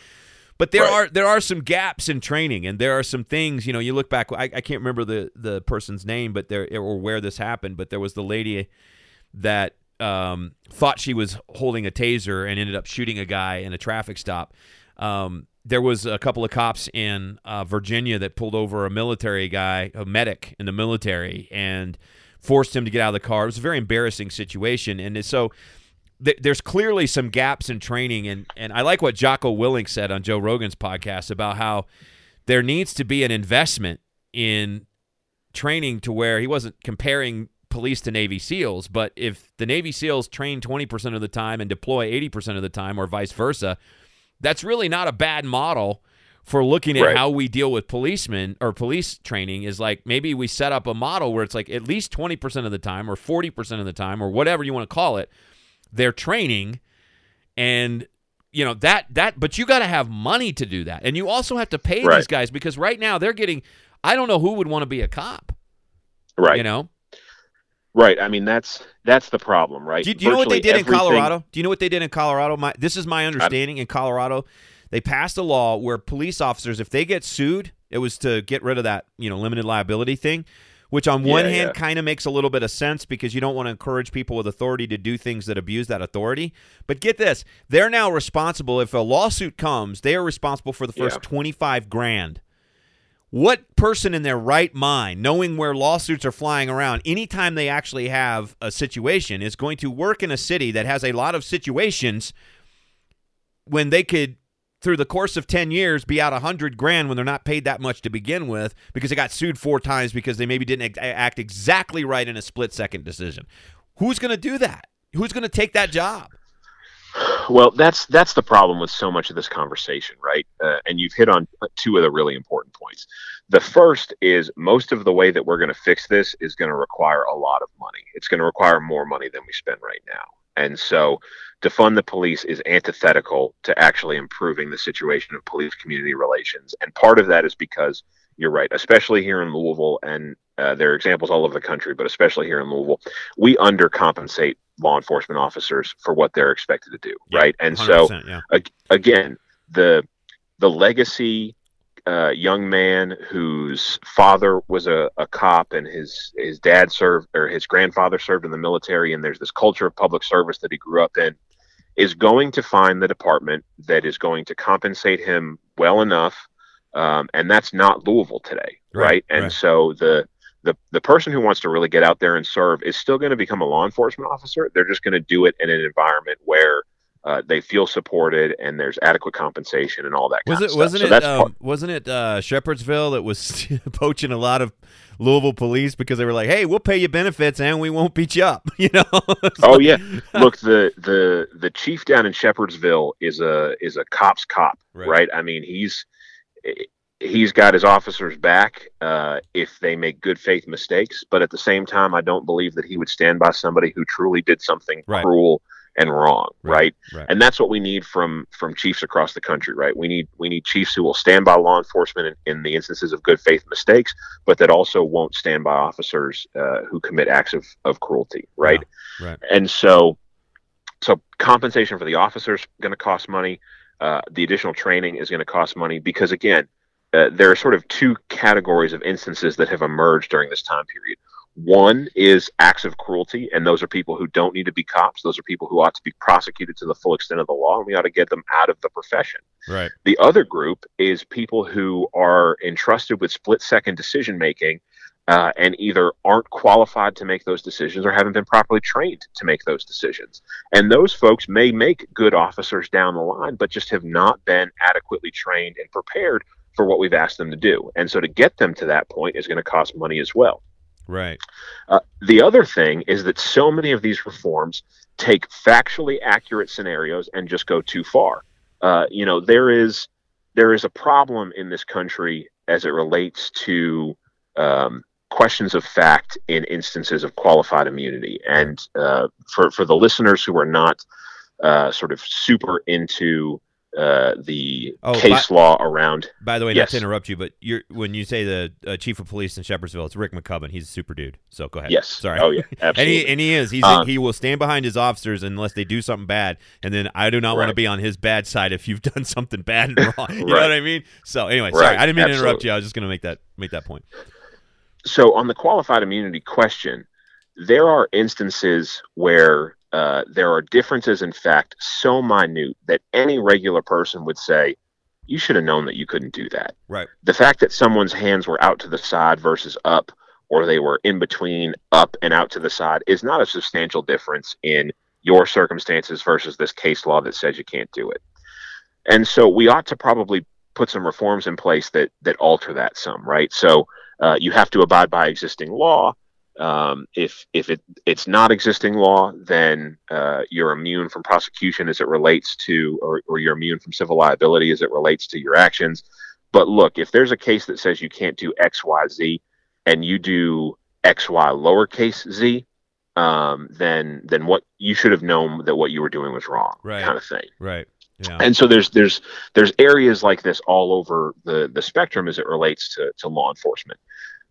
But there Right. are there are some gaps in training, and there are some things. You know, you look back. I, I can't remember the the person's name, but there or where this happened. But there was the lady that um, thought she was holding a taser and ended up shooting a guy in a traffic stop. Um, there was a couple of cops in uh, Virginia that pulled over a military guy, a medic in the military, and forced him to get out of the car. It was a very embarrassing situation, and so th- there's clearly some gaps in training. And and I like what Jocko Willink said on Joe Rogan's podcast about how there needs to be an investment in training to where he wasn't comparing police to Navy SEALs, but if the Navy SEALs train 20% of the time and deploy 80% of the time, or vice versa, that's really not a bad model for looking at Right. how we deal with policemen or police training is like maybe we set up a model where it's like at least 20% of the time or 40% of the time or whatever you want to call it they're training and you know that that but you got to have money to do that. And you also have to pay these guys because right now they're getting i don't know who would want to be a cop. Right. You know right i mean that's that's the problem right do you, do you know what they Virtually did in colorado do you know what they did in colorado my, this is my understanding in colorado they passed a law where police officers if they get sued it was to get rid of that you know limited liability thing which on one Yeah, hand yeah. kind of makes a little bit of sense because you don't want to encourage people with authority to do things that abuse that authority. But get this, they're now responsible if a lawsuit comes, they are responsible for the first Yeah. 25 grand. What person in their right mind, knowing where lawsuits are flying around, anytime they actually have a situation, is going to work in a city that has a lot of situations when they could, through the course of 10 years, be out a 100 grand when they're not paid that much to begin with because they got sued four times because they maybe didn't act exactly right in a split second decision? Who's going to do that? Who's going to take that job? Well, that's that's the problem with so much of this conversation, right? Uh, and you've hit on two of the really important points. The first is most of the way that we're going to fix this is going to require a lot of money. It's going to require more money than we spend right now. And so to fund the police is antithetical to actually improving the situation of police community relations. And part of that is because you're right, especially here in Louisville, and uh, there are examples all over the country, but especially here in Louisville, we undercompensate law enforcement officers for what they're expected to do, Yeah, right? And so yeah. ag- again, the the legacy uh, young man whose father was a, a cop and his his dad served or his grandfather served in the military, and there's this culture of public service that he grew up in, is going to find the department that is going to compensate him well enough, um, and that's not Louisville today, Right, right? And right. so the the the person who wants to really get out there and serve is still going to become a law enforcement officer. They're just going to do it in an environment where uh, they feel supported and there's adequate compensation and all that. Was kind it of wasn't So it um, wasn't it uh, Shepherdsville that was [laughs] poaching a lot of Louisville police because they were like, "Hey, we'll pay you benefits and we won't beat you up," [laughs] you know? [laughs] Oh like- yeah, look the the the chief down in Shepherdsville is a is a cop's cop, Right. right? I mean he's he's got his officers back uh, if they make good faith mistakes, but at the same time, I don't believe that he would stand by somebody who truly did something Right. cruel and wrong, Right, right? right. And that's what we need from from chiefs across the country, right? We need we need chiefs who will stand by law enforcement in, in the instances of good faith mistakes, but that also won't stand by officers uh, who commit acts of, of cruelty, right? right. And so, so compensation for the officers going to cost money. Uh, the additional training is going to cost money because again, uh, there are sort of two categories of instances that have emerged during this time period. One is acts of cruelty, and those are people who don't need to be cops. Those are people who ought to be prosecuted to the full extent of the law, and we ought to get them out of the profession. Right. The other group is people who are entrusted with split second decision making uh, and either aren't qualified to make those decisions or haven't been properly trained to make those decisions. And those folks may make good officers down the line, but just have not been adequately trained and prepared for what we've asked them to do. And so to get them to that point is going to cost money as well. Right. Uh, the other thing is that so many of these reforms take factually accurate scenarios and just go too far. Uh, you know, there is there is a problem in this country as it relates to um, questions of fact in instances of qualified immunity. And uh, for for the listeners who are not uh, sort of super into uh, the Oh, case but- law around By the way, not Yes. to interrupt you, but you're when you say the uh, chief of police in Shepherdsville, it's Rick McCubbin. He's a super dude. So go ahead. yes, Sorry. oh yeah, [laughs] And absolutely. he and he is. He's Um, he will stand behind his officers unless they do something bad. And then I do not want to be on his bad side if you've [laughs] done something bad and wrong. [laughs] You know what I mean? So anyway, sorry, Right, I didn't mean to interrupt you. I was just going to make that make that point. so on the qualified immunity question, there are instances where uh, there are differences in fact so minute that any regular person would say, "You should have known that you couldn't do that." Right. The fact that someone's hands were out to the side versus up, or they were in between up and out to the side, is not a substantial difference in your circumstances versus this case law that says you can't do it. And so we ought to probably put some reforms in place that that alter that some, right? So uh, you have to abide by existing law. Um, if if it it's not existing law, then uh, you're immune from prosecution as it relates to, or, or you're immune from civil liability as it relates to your actions. But look, if there's a case that says you can't do X, Y, Z, and you do X, Y, lowercase z, um, then then what you should have known that what you were doing was wrong, Right. kind of thing. Right. Yeah. And so there's there's there's areas like this all over the the spectrum as it relates to to law enforcement.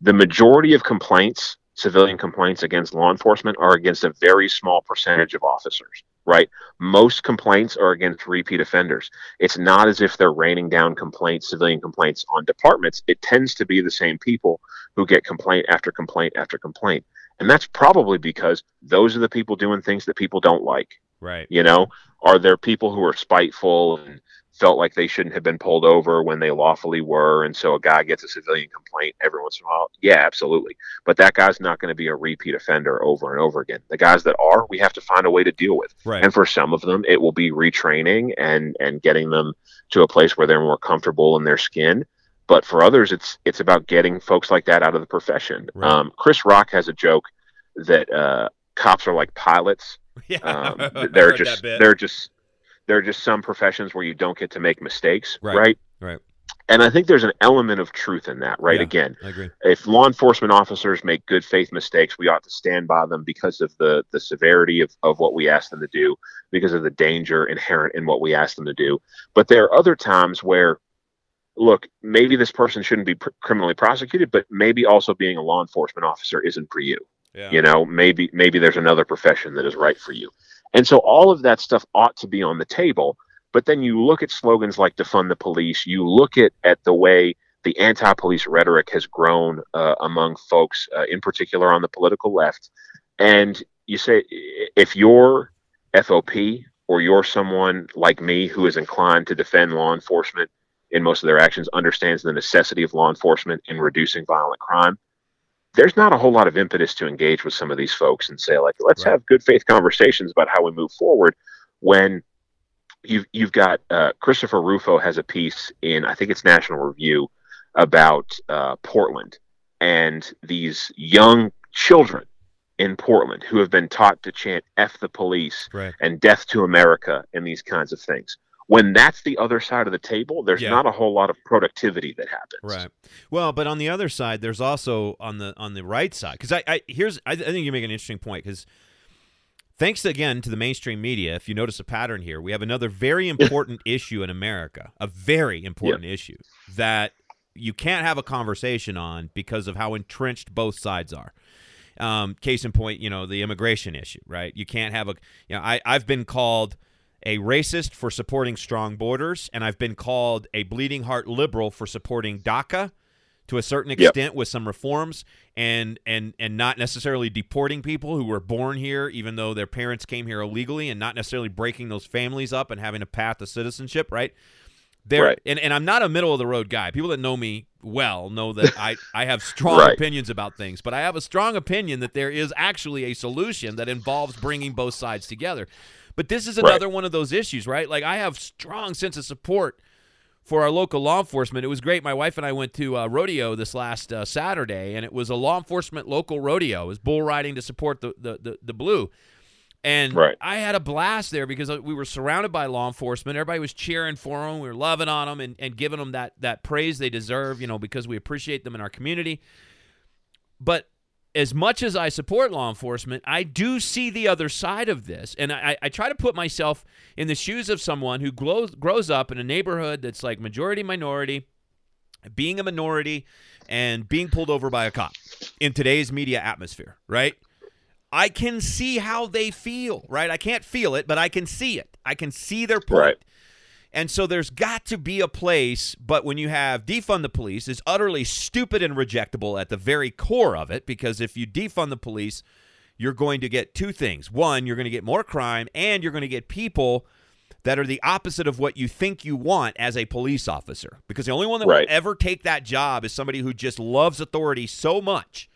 The majority of complaints, civilian complaints against law enforcement, are against a very small percentage of officers. Right? Most complaints are against repeat offenders. It's not as if they're raining down complaints, civilian complaints on departments. It tends to be the same people who get complaint after complaint after complaint. And that's probably because those are the people doing things that people don't like. right. You know, are there people who are spiteful and felt like they shouldn't have been pulled over when they lawfully were? And so a guy gets a civilian complaint every once in a while. Yeah, absolutely. But that guy's not going to be a repeat offender over and over again. The guys that are, we have to find a way to deal with. Right. And for some of them, it will be retraining and and getting them to a place where they're more comfortable in their skin. But for others, it's it's about getting folks like that out of the profession. Right. Um, Chris Rock has a joke that uh, cops are like pilots [laughs] yeah. um, [laughs] I th- there are heard that just are just there are just some professions where you don't get to make mistakes, Right. right? Right. And I think there's an element of truth in that, right? Yeah. Again, I agree. if law enforcement officers make good faith mistakes, we ought to stand by them because of the the severity of, of what we ask them to do, because of the danger inherent in what we ask them to do. But there are other times where, look, maybe this person shouldn't be pr- criminally prosecuted, but maybe also being a law enforcement officer isn't for you Yeah. You know, maybe maybe there's another profession that is right for you. And so all of that stuff ought to be on the table. But then you look at slogans like defund the police, you look at, at the way the anti police rhetoric has grown uh, among folks, uh, in particular on the political left. And you say, if you're FOP or you're someone like me who is inclined to defend law enforcement in most of their actions, understands the necessity of law enforcement in reducing violent crime, there's not a whole lot of impetus to engage with some of these folks and say like let's right. have good faith conversations about how we move forward when you've you've got uh, Christopher Rufo has a piece in I think it's National Review about uh, Portland and these young children in Portland who have been taught to chant "F the police" right. and "Death to America" and these kinds of things when that's the other side of the table, there's yeah. not a whole lot of productivity that happens. Right. Well, but on the other side, there's also on the on the right side because I, I here's I, I think you make an interesting point because thanks again to the mainstream media, if you notice a pattern here, we have another very [laughs] important issue in America, a very important yeah. issue that you can't have a conversation on because of how entrenched both sides are. Um, case in point, you know, the immigration issue, right? You can't have a, you know, I, I've been called a racist for supporting strong borders, and I've been called a bleeding heart liberal for supporting DACA to a certain extent yep. with some reforms and and and not necessarily deporting people who were born here even though their parents came here illegally and not necessarily breaking those families up and having a path to citizenship right there right. and, and i'm not a middle of the road guy people that know me well know that i [laughs] i have strong right. opinions about things but i have a strong opinion that there is actually a solution that involves bringing both sides together but this is another right. one of those issues, right? Like I have strong sense of support for our local law enforcement. It was great. My wife and I went to a rodeo this last uh, Saturday, and it was a law enforcement local rodeo. It was bull riding to support the the the, the blue. And right. I had a blast there because uh, we were surrounded by law enforcement. Everybody was cheering for them. We were loving on them and, and giving them that that praise they deserve, you know, because we appreciate them in our community. But as much as I support law enforcement, I do see the other side of this. And I, I try to put myself in the shoes of someone who grows, grows up in a neighborhood that's like majority minority, being a minority, and being pulled over by a cop in today's media atmosphere, right? I can see how they feel, right? I can't feel it, but I can see it. I can see their point. Right. And so there's got to be a place, but when you have defund the police is utterly stupid and rejectable at the very core of it because if you defund the police, you're going to get two things. One, you're going to get more crime and you're going to get people that are the opposite of what you think you want as a police officer because the only one that right. will ever take that job is somebody who just loves authority so much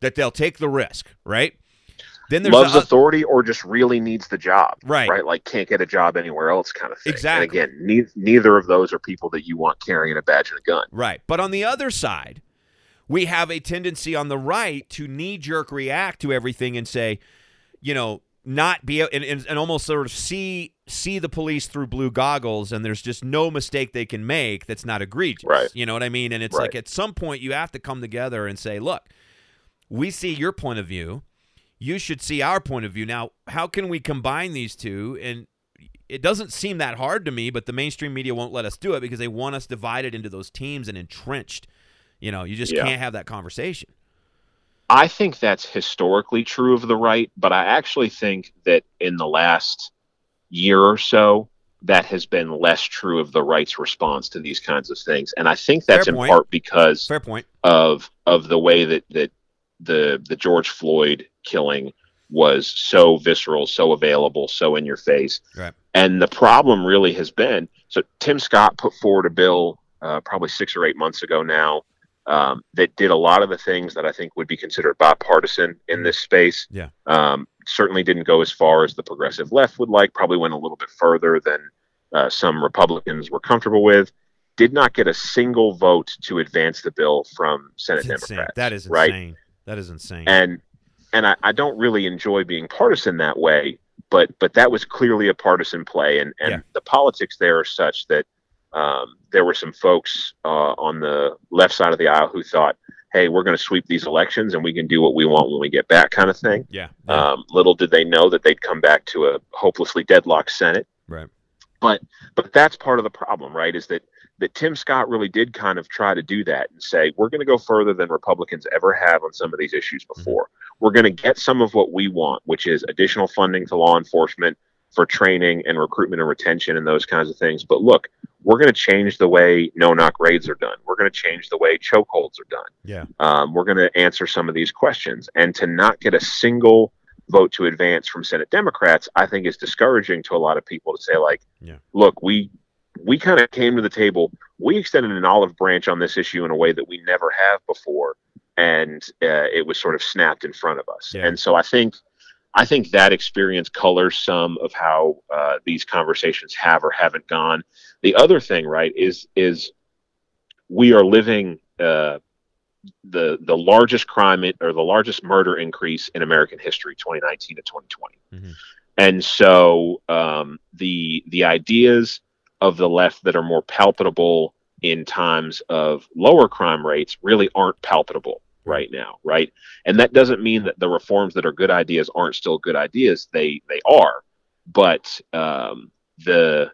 that they'll take the risk, right? Then there's loves authority or just really needs the job, right? Right, like can't get a job anywhere else, kind of thing. Exactly. And again, ne- neither of those are people that you want carrying a badge and a gun, right? But on the other side, we have a tendency on the right to knee jerk react to everything and say, you know, not be and, and, and almost sort of see see the police through blue goggles and there's just no mistake they can make that's not egregious. Right. You know what I mean? And it's right. like at some point you have to come together and say, look, we see your point of view you should see our point of view. Now, how can we combine these two? And it doesn't seem that hard to me, but the mainstream media won't let us do it because they want us divided into those teams and entrenched. You know, you just yeah. can't have that conversation. I think that's historically true of the right, but I actually think that in the last year or so, that has been less true of the right's response to these kinds of things. And I think that's in part because Fair point. of of the way that that the the George Floyd killing was so visceral, so available, so in your face. Right. And the problem really has been so Tim Scott put forward a bill uh, probably six or eight months ago now um, that did a lot of the things that I think would be considered bipartisan in this space. Yeah. Um, certainly didn't go as far as the progressive left would like, probably went a little bit further than uh, some Republicans were comfortable with. Did not get a single vote to advance the bill from Senate Democrats. That is insane. Right? That is insane. And and I, I, don't really enjoy being partisan that way, but but that was clearly a partisan play, and and yeah. the politics there are such that um, there were some folks uh, on the left side of the aisle who thought, "Hey, we're going to sweep these elections, and we can do what we want when we get back," kind of thing. Yeah. yeah. Um, little did they know that they'd come back to a hopelessly deadlocked Senate. Right. But but that's part of the problem, right? Is that that Tim Scott really did kind of try to do that and say, we're going to go further than Republicans ever have on some of these issues mm-hmm. before. We're going to get some of what we want, which is additional funding to law enforcement for training and recruitment and retention and those kinds of things. But look, we're going to change the way no knock raids are done. We're going to change the way chokeholds are done. Yeah. Um, we're going to answer some of these questions. And to not get a single vote to advance from Senate Democrats, I think is discouraging to a lot of people to say, like, Yeah. look, we we kind of came to the table. We extended an olive branch on this issue in a way that we never have before, and uh, it was sort of snapped in front of us. Yeah. And so I think, I think that experience colors some of how uh, these conversations have or haven't gone. The other thing, right, is is we are living uh, the the largest crime in- or the largest murder increase in American history, 2019 to 2020. Mhm. And so um, the the ideas of the left that are more palpable in times of lower crime rates really aren't palpable right now, right? And that doesn't mean that the reforms that are good ideas aren't still good ideas. They they are, but um, the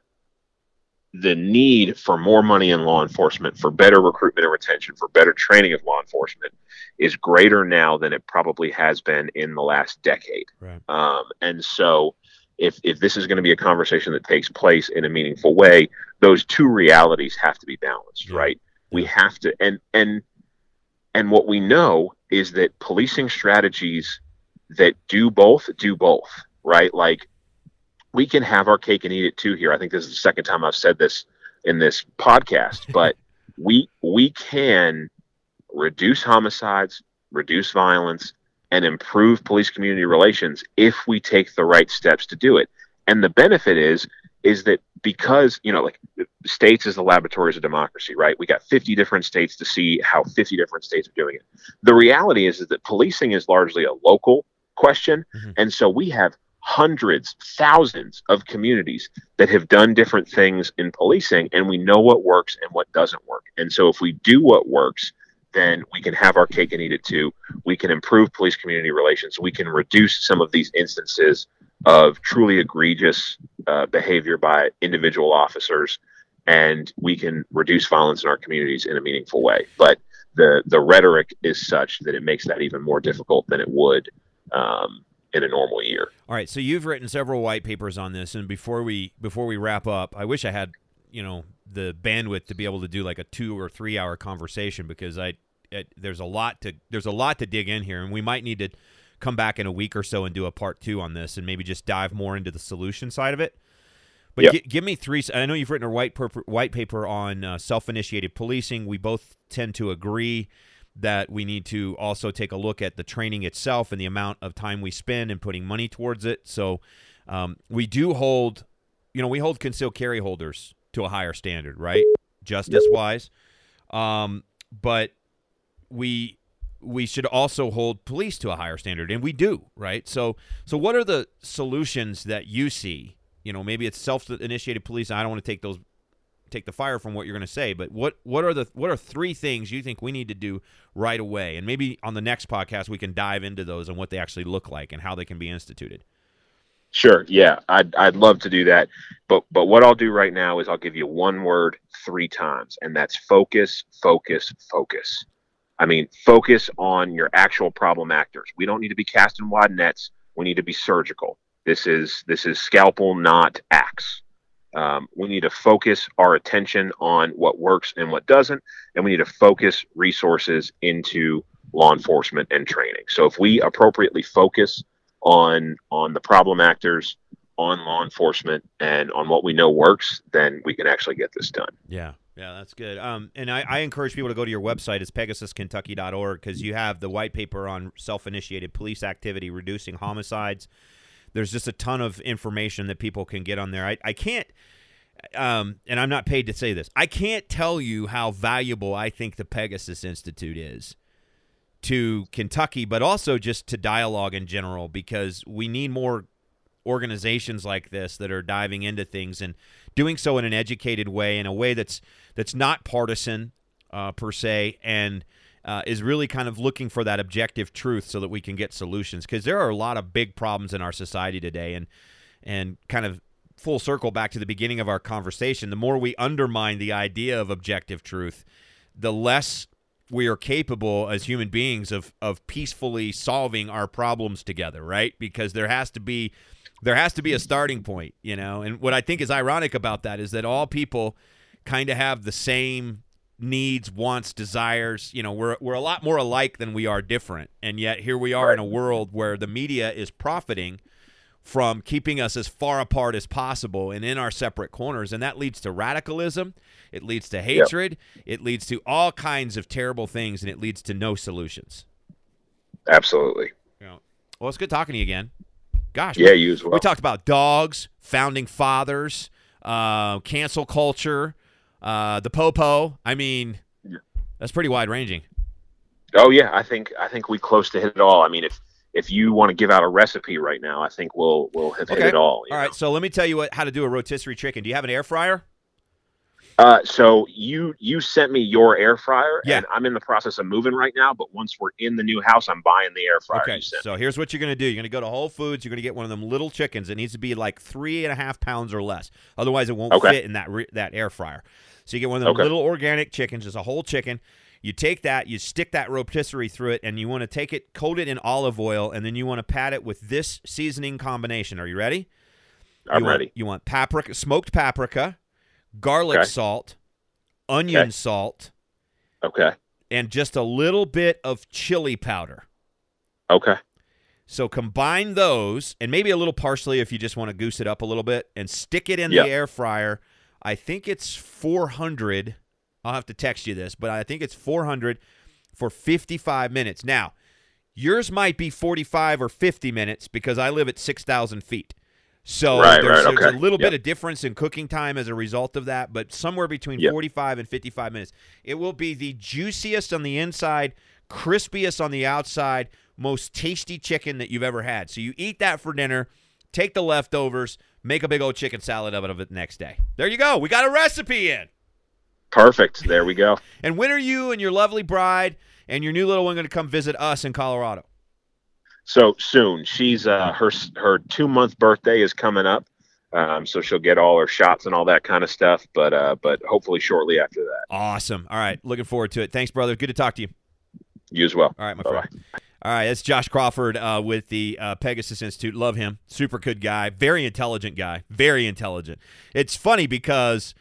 the need for more money in law enforcement, for better recruitment and retention, for better training of law enforcement is greater now than it probably has been in the last decade. Right. Um, and so, if, if this is going to be a conversation that takes place in a meaningful way, those two realities have to be balanced, Yeah. right? We have to, and and and what we know is that policing strategies that do both do both, right? Like we can have our cake and eat it too here. I think this is the second time I've said this in this podcast, [laughs] but we we can reduce homicides, reduce violence, and improve police community relations if we take the right steps to do it. And the benefit is is that because you know like states is the laboratories of democracy right we got 50 different states to see how 50 different states are doing it the reality is, is that policing is largely a local question Mhm. and so we have hundreds thousands of communities that have done different things in policing and we know what works and what doesn't work and so if we do what works then we can have our cake and eat it too we can improve police community relations we can reduce some of these instances of truly egregious uh, behavior by individual officers, and we can reduce violence in our communities in a meaningful way. But the the rhetoric is such that it makes that even more difficult than it would um, in a normal year. All right, so you've written several white papers on this, and before we before we wrap up, I wish I had you know the bandwidth to be able to do like a two or three hour conversation because I it, there's a lot to there's a lot to dig in here, and we might need to come back in a week or so and do a part two on this, and maybe just dive more into the solution side of it. But Yep. gi- give me three. I know you've written a white paper, white paper on uh, self-initiated policing. We both tend to agree that we need to also take a look at the training itself and the amount of time we spend and putting money towards it. So um, we do hold, you know, we hold concealed carry holders to a higher standard, right? Justice wise, um, but we we should also hold police to a higher standard, and we do, right? So so what are the solutions that you see? You know, maybe it's self-initiated police. I don't want to take those take the fire from what you're going to say, but what what are the what are three things you think we need to do right away? And maybe on the next podcast we can dive into those and what they actually look like and how they can be instituted. Sure, yeah, I'd I'd love to do that, but but what I'll do right now is I'll give you one word three times, and that's focus, focus, focus. I mean, focus on your actual problem actors. We don't need to be casting wide nets. We need to be surgical. This is this is scalpel, not axe. Um, we need to focus our attention on what works and what doesn't, and we need to focus resources into law enforcement and training. So if we appropriately focus on on the problem actors, on law enforcement, and on what we know works, then we can actually get this done. Yeah, yeah, that's good. Um, and I, I encourage people to go to your website. It's pegasuskentucky.org because you have the white paper on self-initiated police activity reducing homicides. There's just a ton of information that people can get on there. I, I can't, um, and I'm not paid to say this. I can't tell you how valuable I think the Pegasus Institute is to Kentucky, but also just to dialogue in general because we need more organizations like this that are diving into things and doing so in an educated way, in a way that's that's not partisan uh, per se, and uh, is really kind of looking for that objective truth so that we can get solutions. Because there are a lot of big problems in our society today, and and kind of full circle back to the beginning of our conversation. The more we undermine the idea of objective truth, the less we are capable as human beings of of peacefully solving our problems together, right? Because there has to be there has to be a starting point, you know. And what I think is ironic about that is that all people kind of have the same needs, wants, desires. You know, we're we're a lot more alike than we are different. And yet here we are in a world where the media is profiting from keeping us as far apart as possible and in our separate corners. And that leads to radicalism, it leads to hatred, yep. it leads to all kinds of terrible things, and it leads to no solutions. Absolutely. Yeah. Well, it's good talking to you again. Gosh. Yeah, you as well. We talked about dogs, founding fathers, uh, cancel culture, uh, the popo. I mean, yeah. that's pretty wide ranging. Oh yeah, I think I think we close to hit it all. I mean, if if you want to give out a recipe right now, I think we'll we'll have okay. hit it all. All know? right, so let me tell you what how to do a rotisserie chicken. Do you have an air fryer? Uh, so you you sent me your air fryer, yeah. and I'm in the process of moving right now. But once we're in the new house, I'm buying the air fryer. Okay, so here's what you're gonna do: you're gonna go to Whole Foods. You're gonna get one of them little chickens. It needs to be like three and a half pounds or less. Otherwise, it won't okay. fit in that re- that air fryer. So you get one of them okay. little organic chickens, just a whole chicken. You take that, you stick that rotisserie through it, and you want to take it, coat it in olive oil, and then you want to pat it with this seasoning combination. Are you ready? I'm you ready. Want, you want paprika, smoked paprika, garlic okay. salt, onion okay. salt. Okay. And just a little bit of chili powder. Okay. So combine those and maybe a little parsley if you just want to goose it up a little bit and stick it in yep. the air fryer. I think it's 400 I'll have to text you this, but I think it's 400 for 55 minutes. Now, yours might be 45 or 50 minutes because I live at 6,000 feet. So right, there's, right, there's a little yep. bit of difference in cooking time as a result of that, but somewhere between yep. 45 and 55 minutes. It will be the juiciest on the inside, crispiest on the outside, most tasty chicken that you've ever had. So you eat that for dinner, take the leftovers, make a big old chicken salad of it, of it the next day. There you go. We got a recipe in. Perfect. There we go. [laughs] and when are you and your lovely bride and your new little one going to come visit us in Colorado? So soon. She's uh, her her two month birthday is coming up, um, so she'll get all her shots and all that kind of stuff. But uh, but hopefully shortly after that. Awesome. All right, looking forward to it. Thanks, brother. Good to talk to you. You as well. All right, my Bye-bye. friend. All right, that's Josh Crawford uh, with the uh, Pegasus Institute. Love him. Super good guy. Very intelligent guy. Very intelligent. It's funny because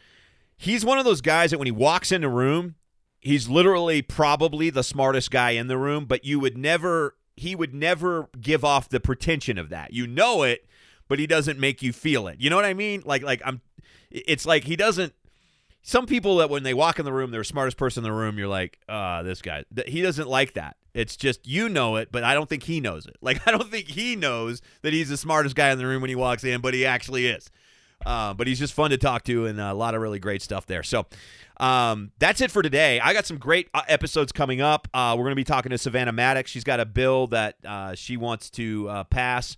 he's one of those guys that when he walks in the room, he's literally probably the smartest guy in the room, but you would never he would never give off the pretension of that. You know it, but he doesn't make you feel it. You know what I mean? Like like I'm it's like he doesn't some people that when they walk in the room, they're the smartest person in the room. You're like, ah, uh, this guy. He doesn't like that. It's just you know it, but I don't think he knows it. [laughs] Like I don't think he knows that he's the smartest guy in the room when he walks in, but he actually is. Uh, but he's just fun to talk to and a lot of really great stuff there. So um, that's it for today. I got some great uh, episodes coming up. Uh, we're going to be talking to Savannah Maddox. She's got a bill that uh, she wants to uh, pass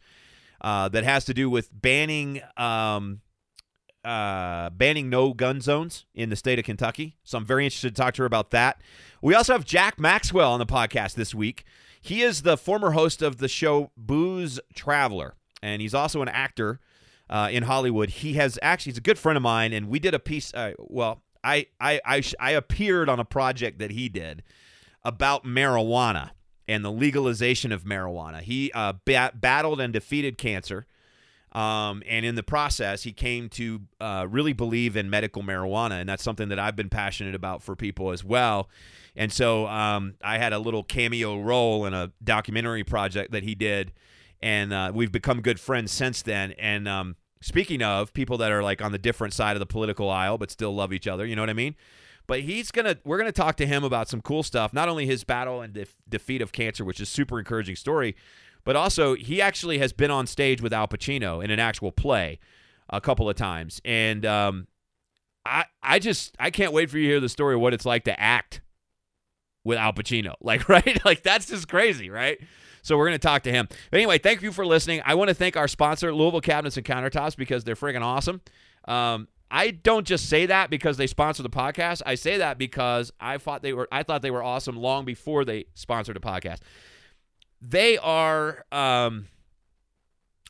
that has to do with banning. Um, banning no gun zones in the state of Kentucky. So I'm very interested to talk to her about that. We also have Jack Maxwell on the podcast this week. He is the former host of the show Booze Traveler, and he's also an actor uh, in Hollywood. He has actually he's a good friend of mine, and we did a piece. Uh, well, I I I, I appeared on a project that he did about marijuana and the legalization of marijuana. He uh, bat- battled and defeated cancer. Um, and in the process, he came to uh, really believe in medical marijuana, and that's something that I've been passionate about for people as well. And so um, I had a little cameo role in a documentary project that he did, and uh, we've become good friends since then. And um, Speaking of people that are like on the different side of the political aisle but still love each other, you know what I mean? But he's gonna we're gonna talk to him about some cool stuff. Not only his battle and def- defeat of cancer, which is super encouraging story, but also he actually has been on stage with Al Pacino in an actual play a couple of times, and um, I I just I can't wait for you to hear the story of what it's like to act with Al Pacino. [laughs] Like right, like that's just crazy, right? So we're going to talk to him. But anyway, thank you for listening. I want to thank our sponsor, Louisville Cabinets and Countertops, because they're friggin' awesome. Um, I don't just say that because they sponsor the podcast. I say that because I thought they were I thought they were awesome long before they sponsored a podcast. They are um,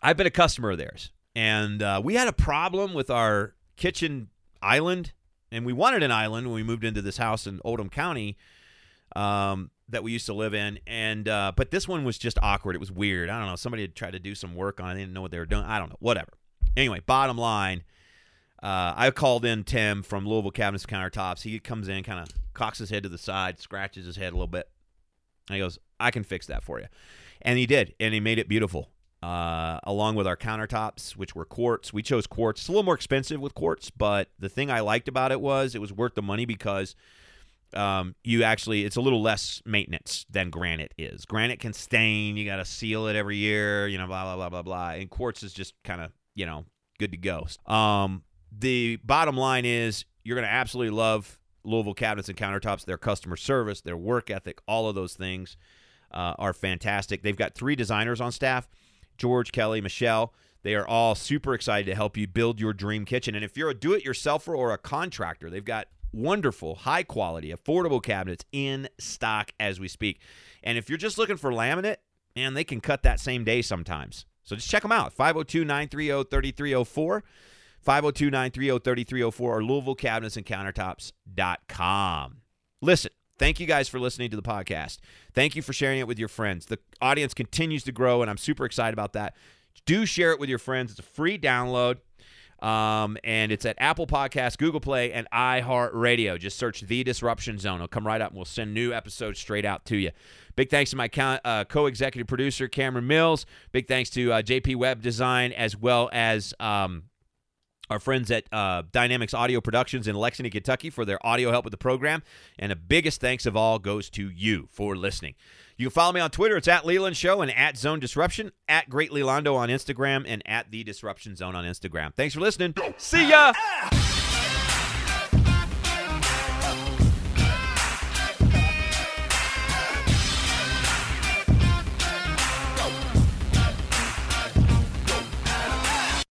I've been a customer of theirs. And uh, we had a problem with our kitchen island, and we wanted an island when we moved into this house in Oldham County um, that we used to live in, and uh, but this one was just awkward. It was weird. I don't know. Somebody had tried to do some work on it. They didn't know what they were doing. I don't know. Whatever. Anyway, bottom line, uh, I called in Tim from Louisville Cabinets Countertops. He comes in, kind of cocks his head to the side, scratches his head a little bit, and he goes, "I can fix that for you," and he did, and he made it beautiful. Uh, along with our countertops, which were quartz. We chose quartz. It's a little more expensive with quartz, but the thing I liked about it was it was worth the money because um, you actually it's a little less maintenance than granite is. Granite can stain. You got to seal it every year. You know, blah blah blah blah blah. And quartz is just kind of you know good to go. Um, the bottom line is you're going to absolutely love Louisville cabinets and countertops. Their customer service, their work ethic, all of those things uh, are fantastic. They've got three designers on staff. George, Kelly, Michelle. They are all super excited to help you build your dream kitchen. And if you're a do it yourselfer or a contractor, they've got wonderful, high quality, affordable cabinets in stock as we speak. And if you're just looking for laminate, man, they can cut that same day sometimes. So just check them out 502 930 3304. 502 930 3304 or Louisville Cabinets and Countertops.com. Listen, Thank you guys for listening to the podcast. Thank you for sharing it with your friends. The audience continues to grow, and I'm super excited about that. Do share it with your friends. It's a free download. Um, and it's at Apple Podcasts, Google Play, and iHeartRadio. Just search The Disruption Zone. It'll come right up, and we'll send new episodes straight out to you. Big thanks to my uh, co executive producer, Cameron Mills. Big thanks to uh, JP Web Design, as well as um, our friends at uh, Dynamics Audio Productions in Lexington, Kentucky, for their audio help with the program. And the biggest thanks of all goes to you for listening. You can follow me on Twitter. It's at Leland Show and at Zone Disruption, at Great Lelondo on Instagram, and at The Disruption Zone on Instagram. Thanks for listening. See ya.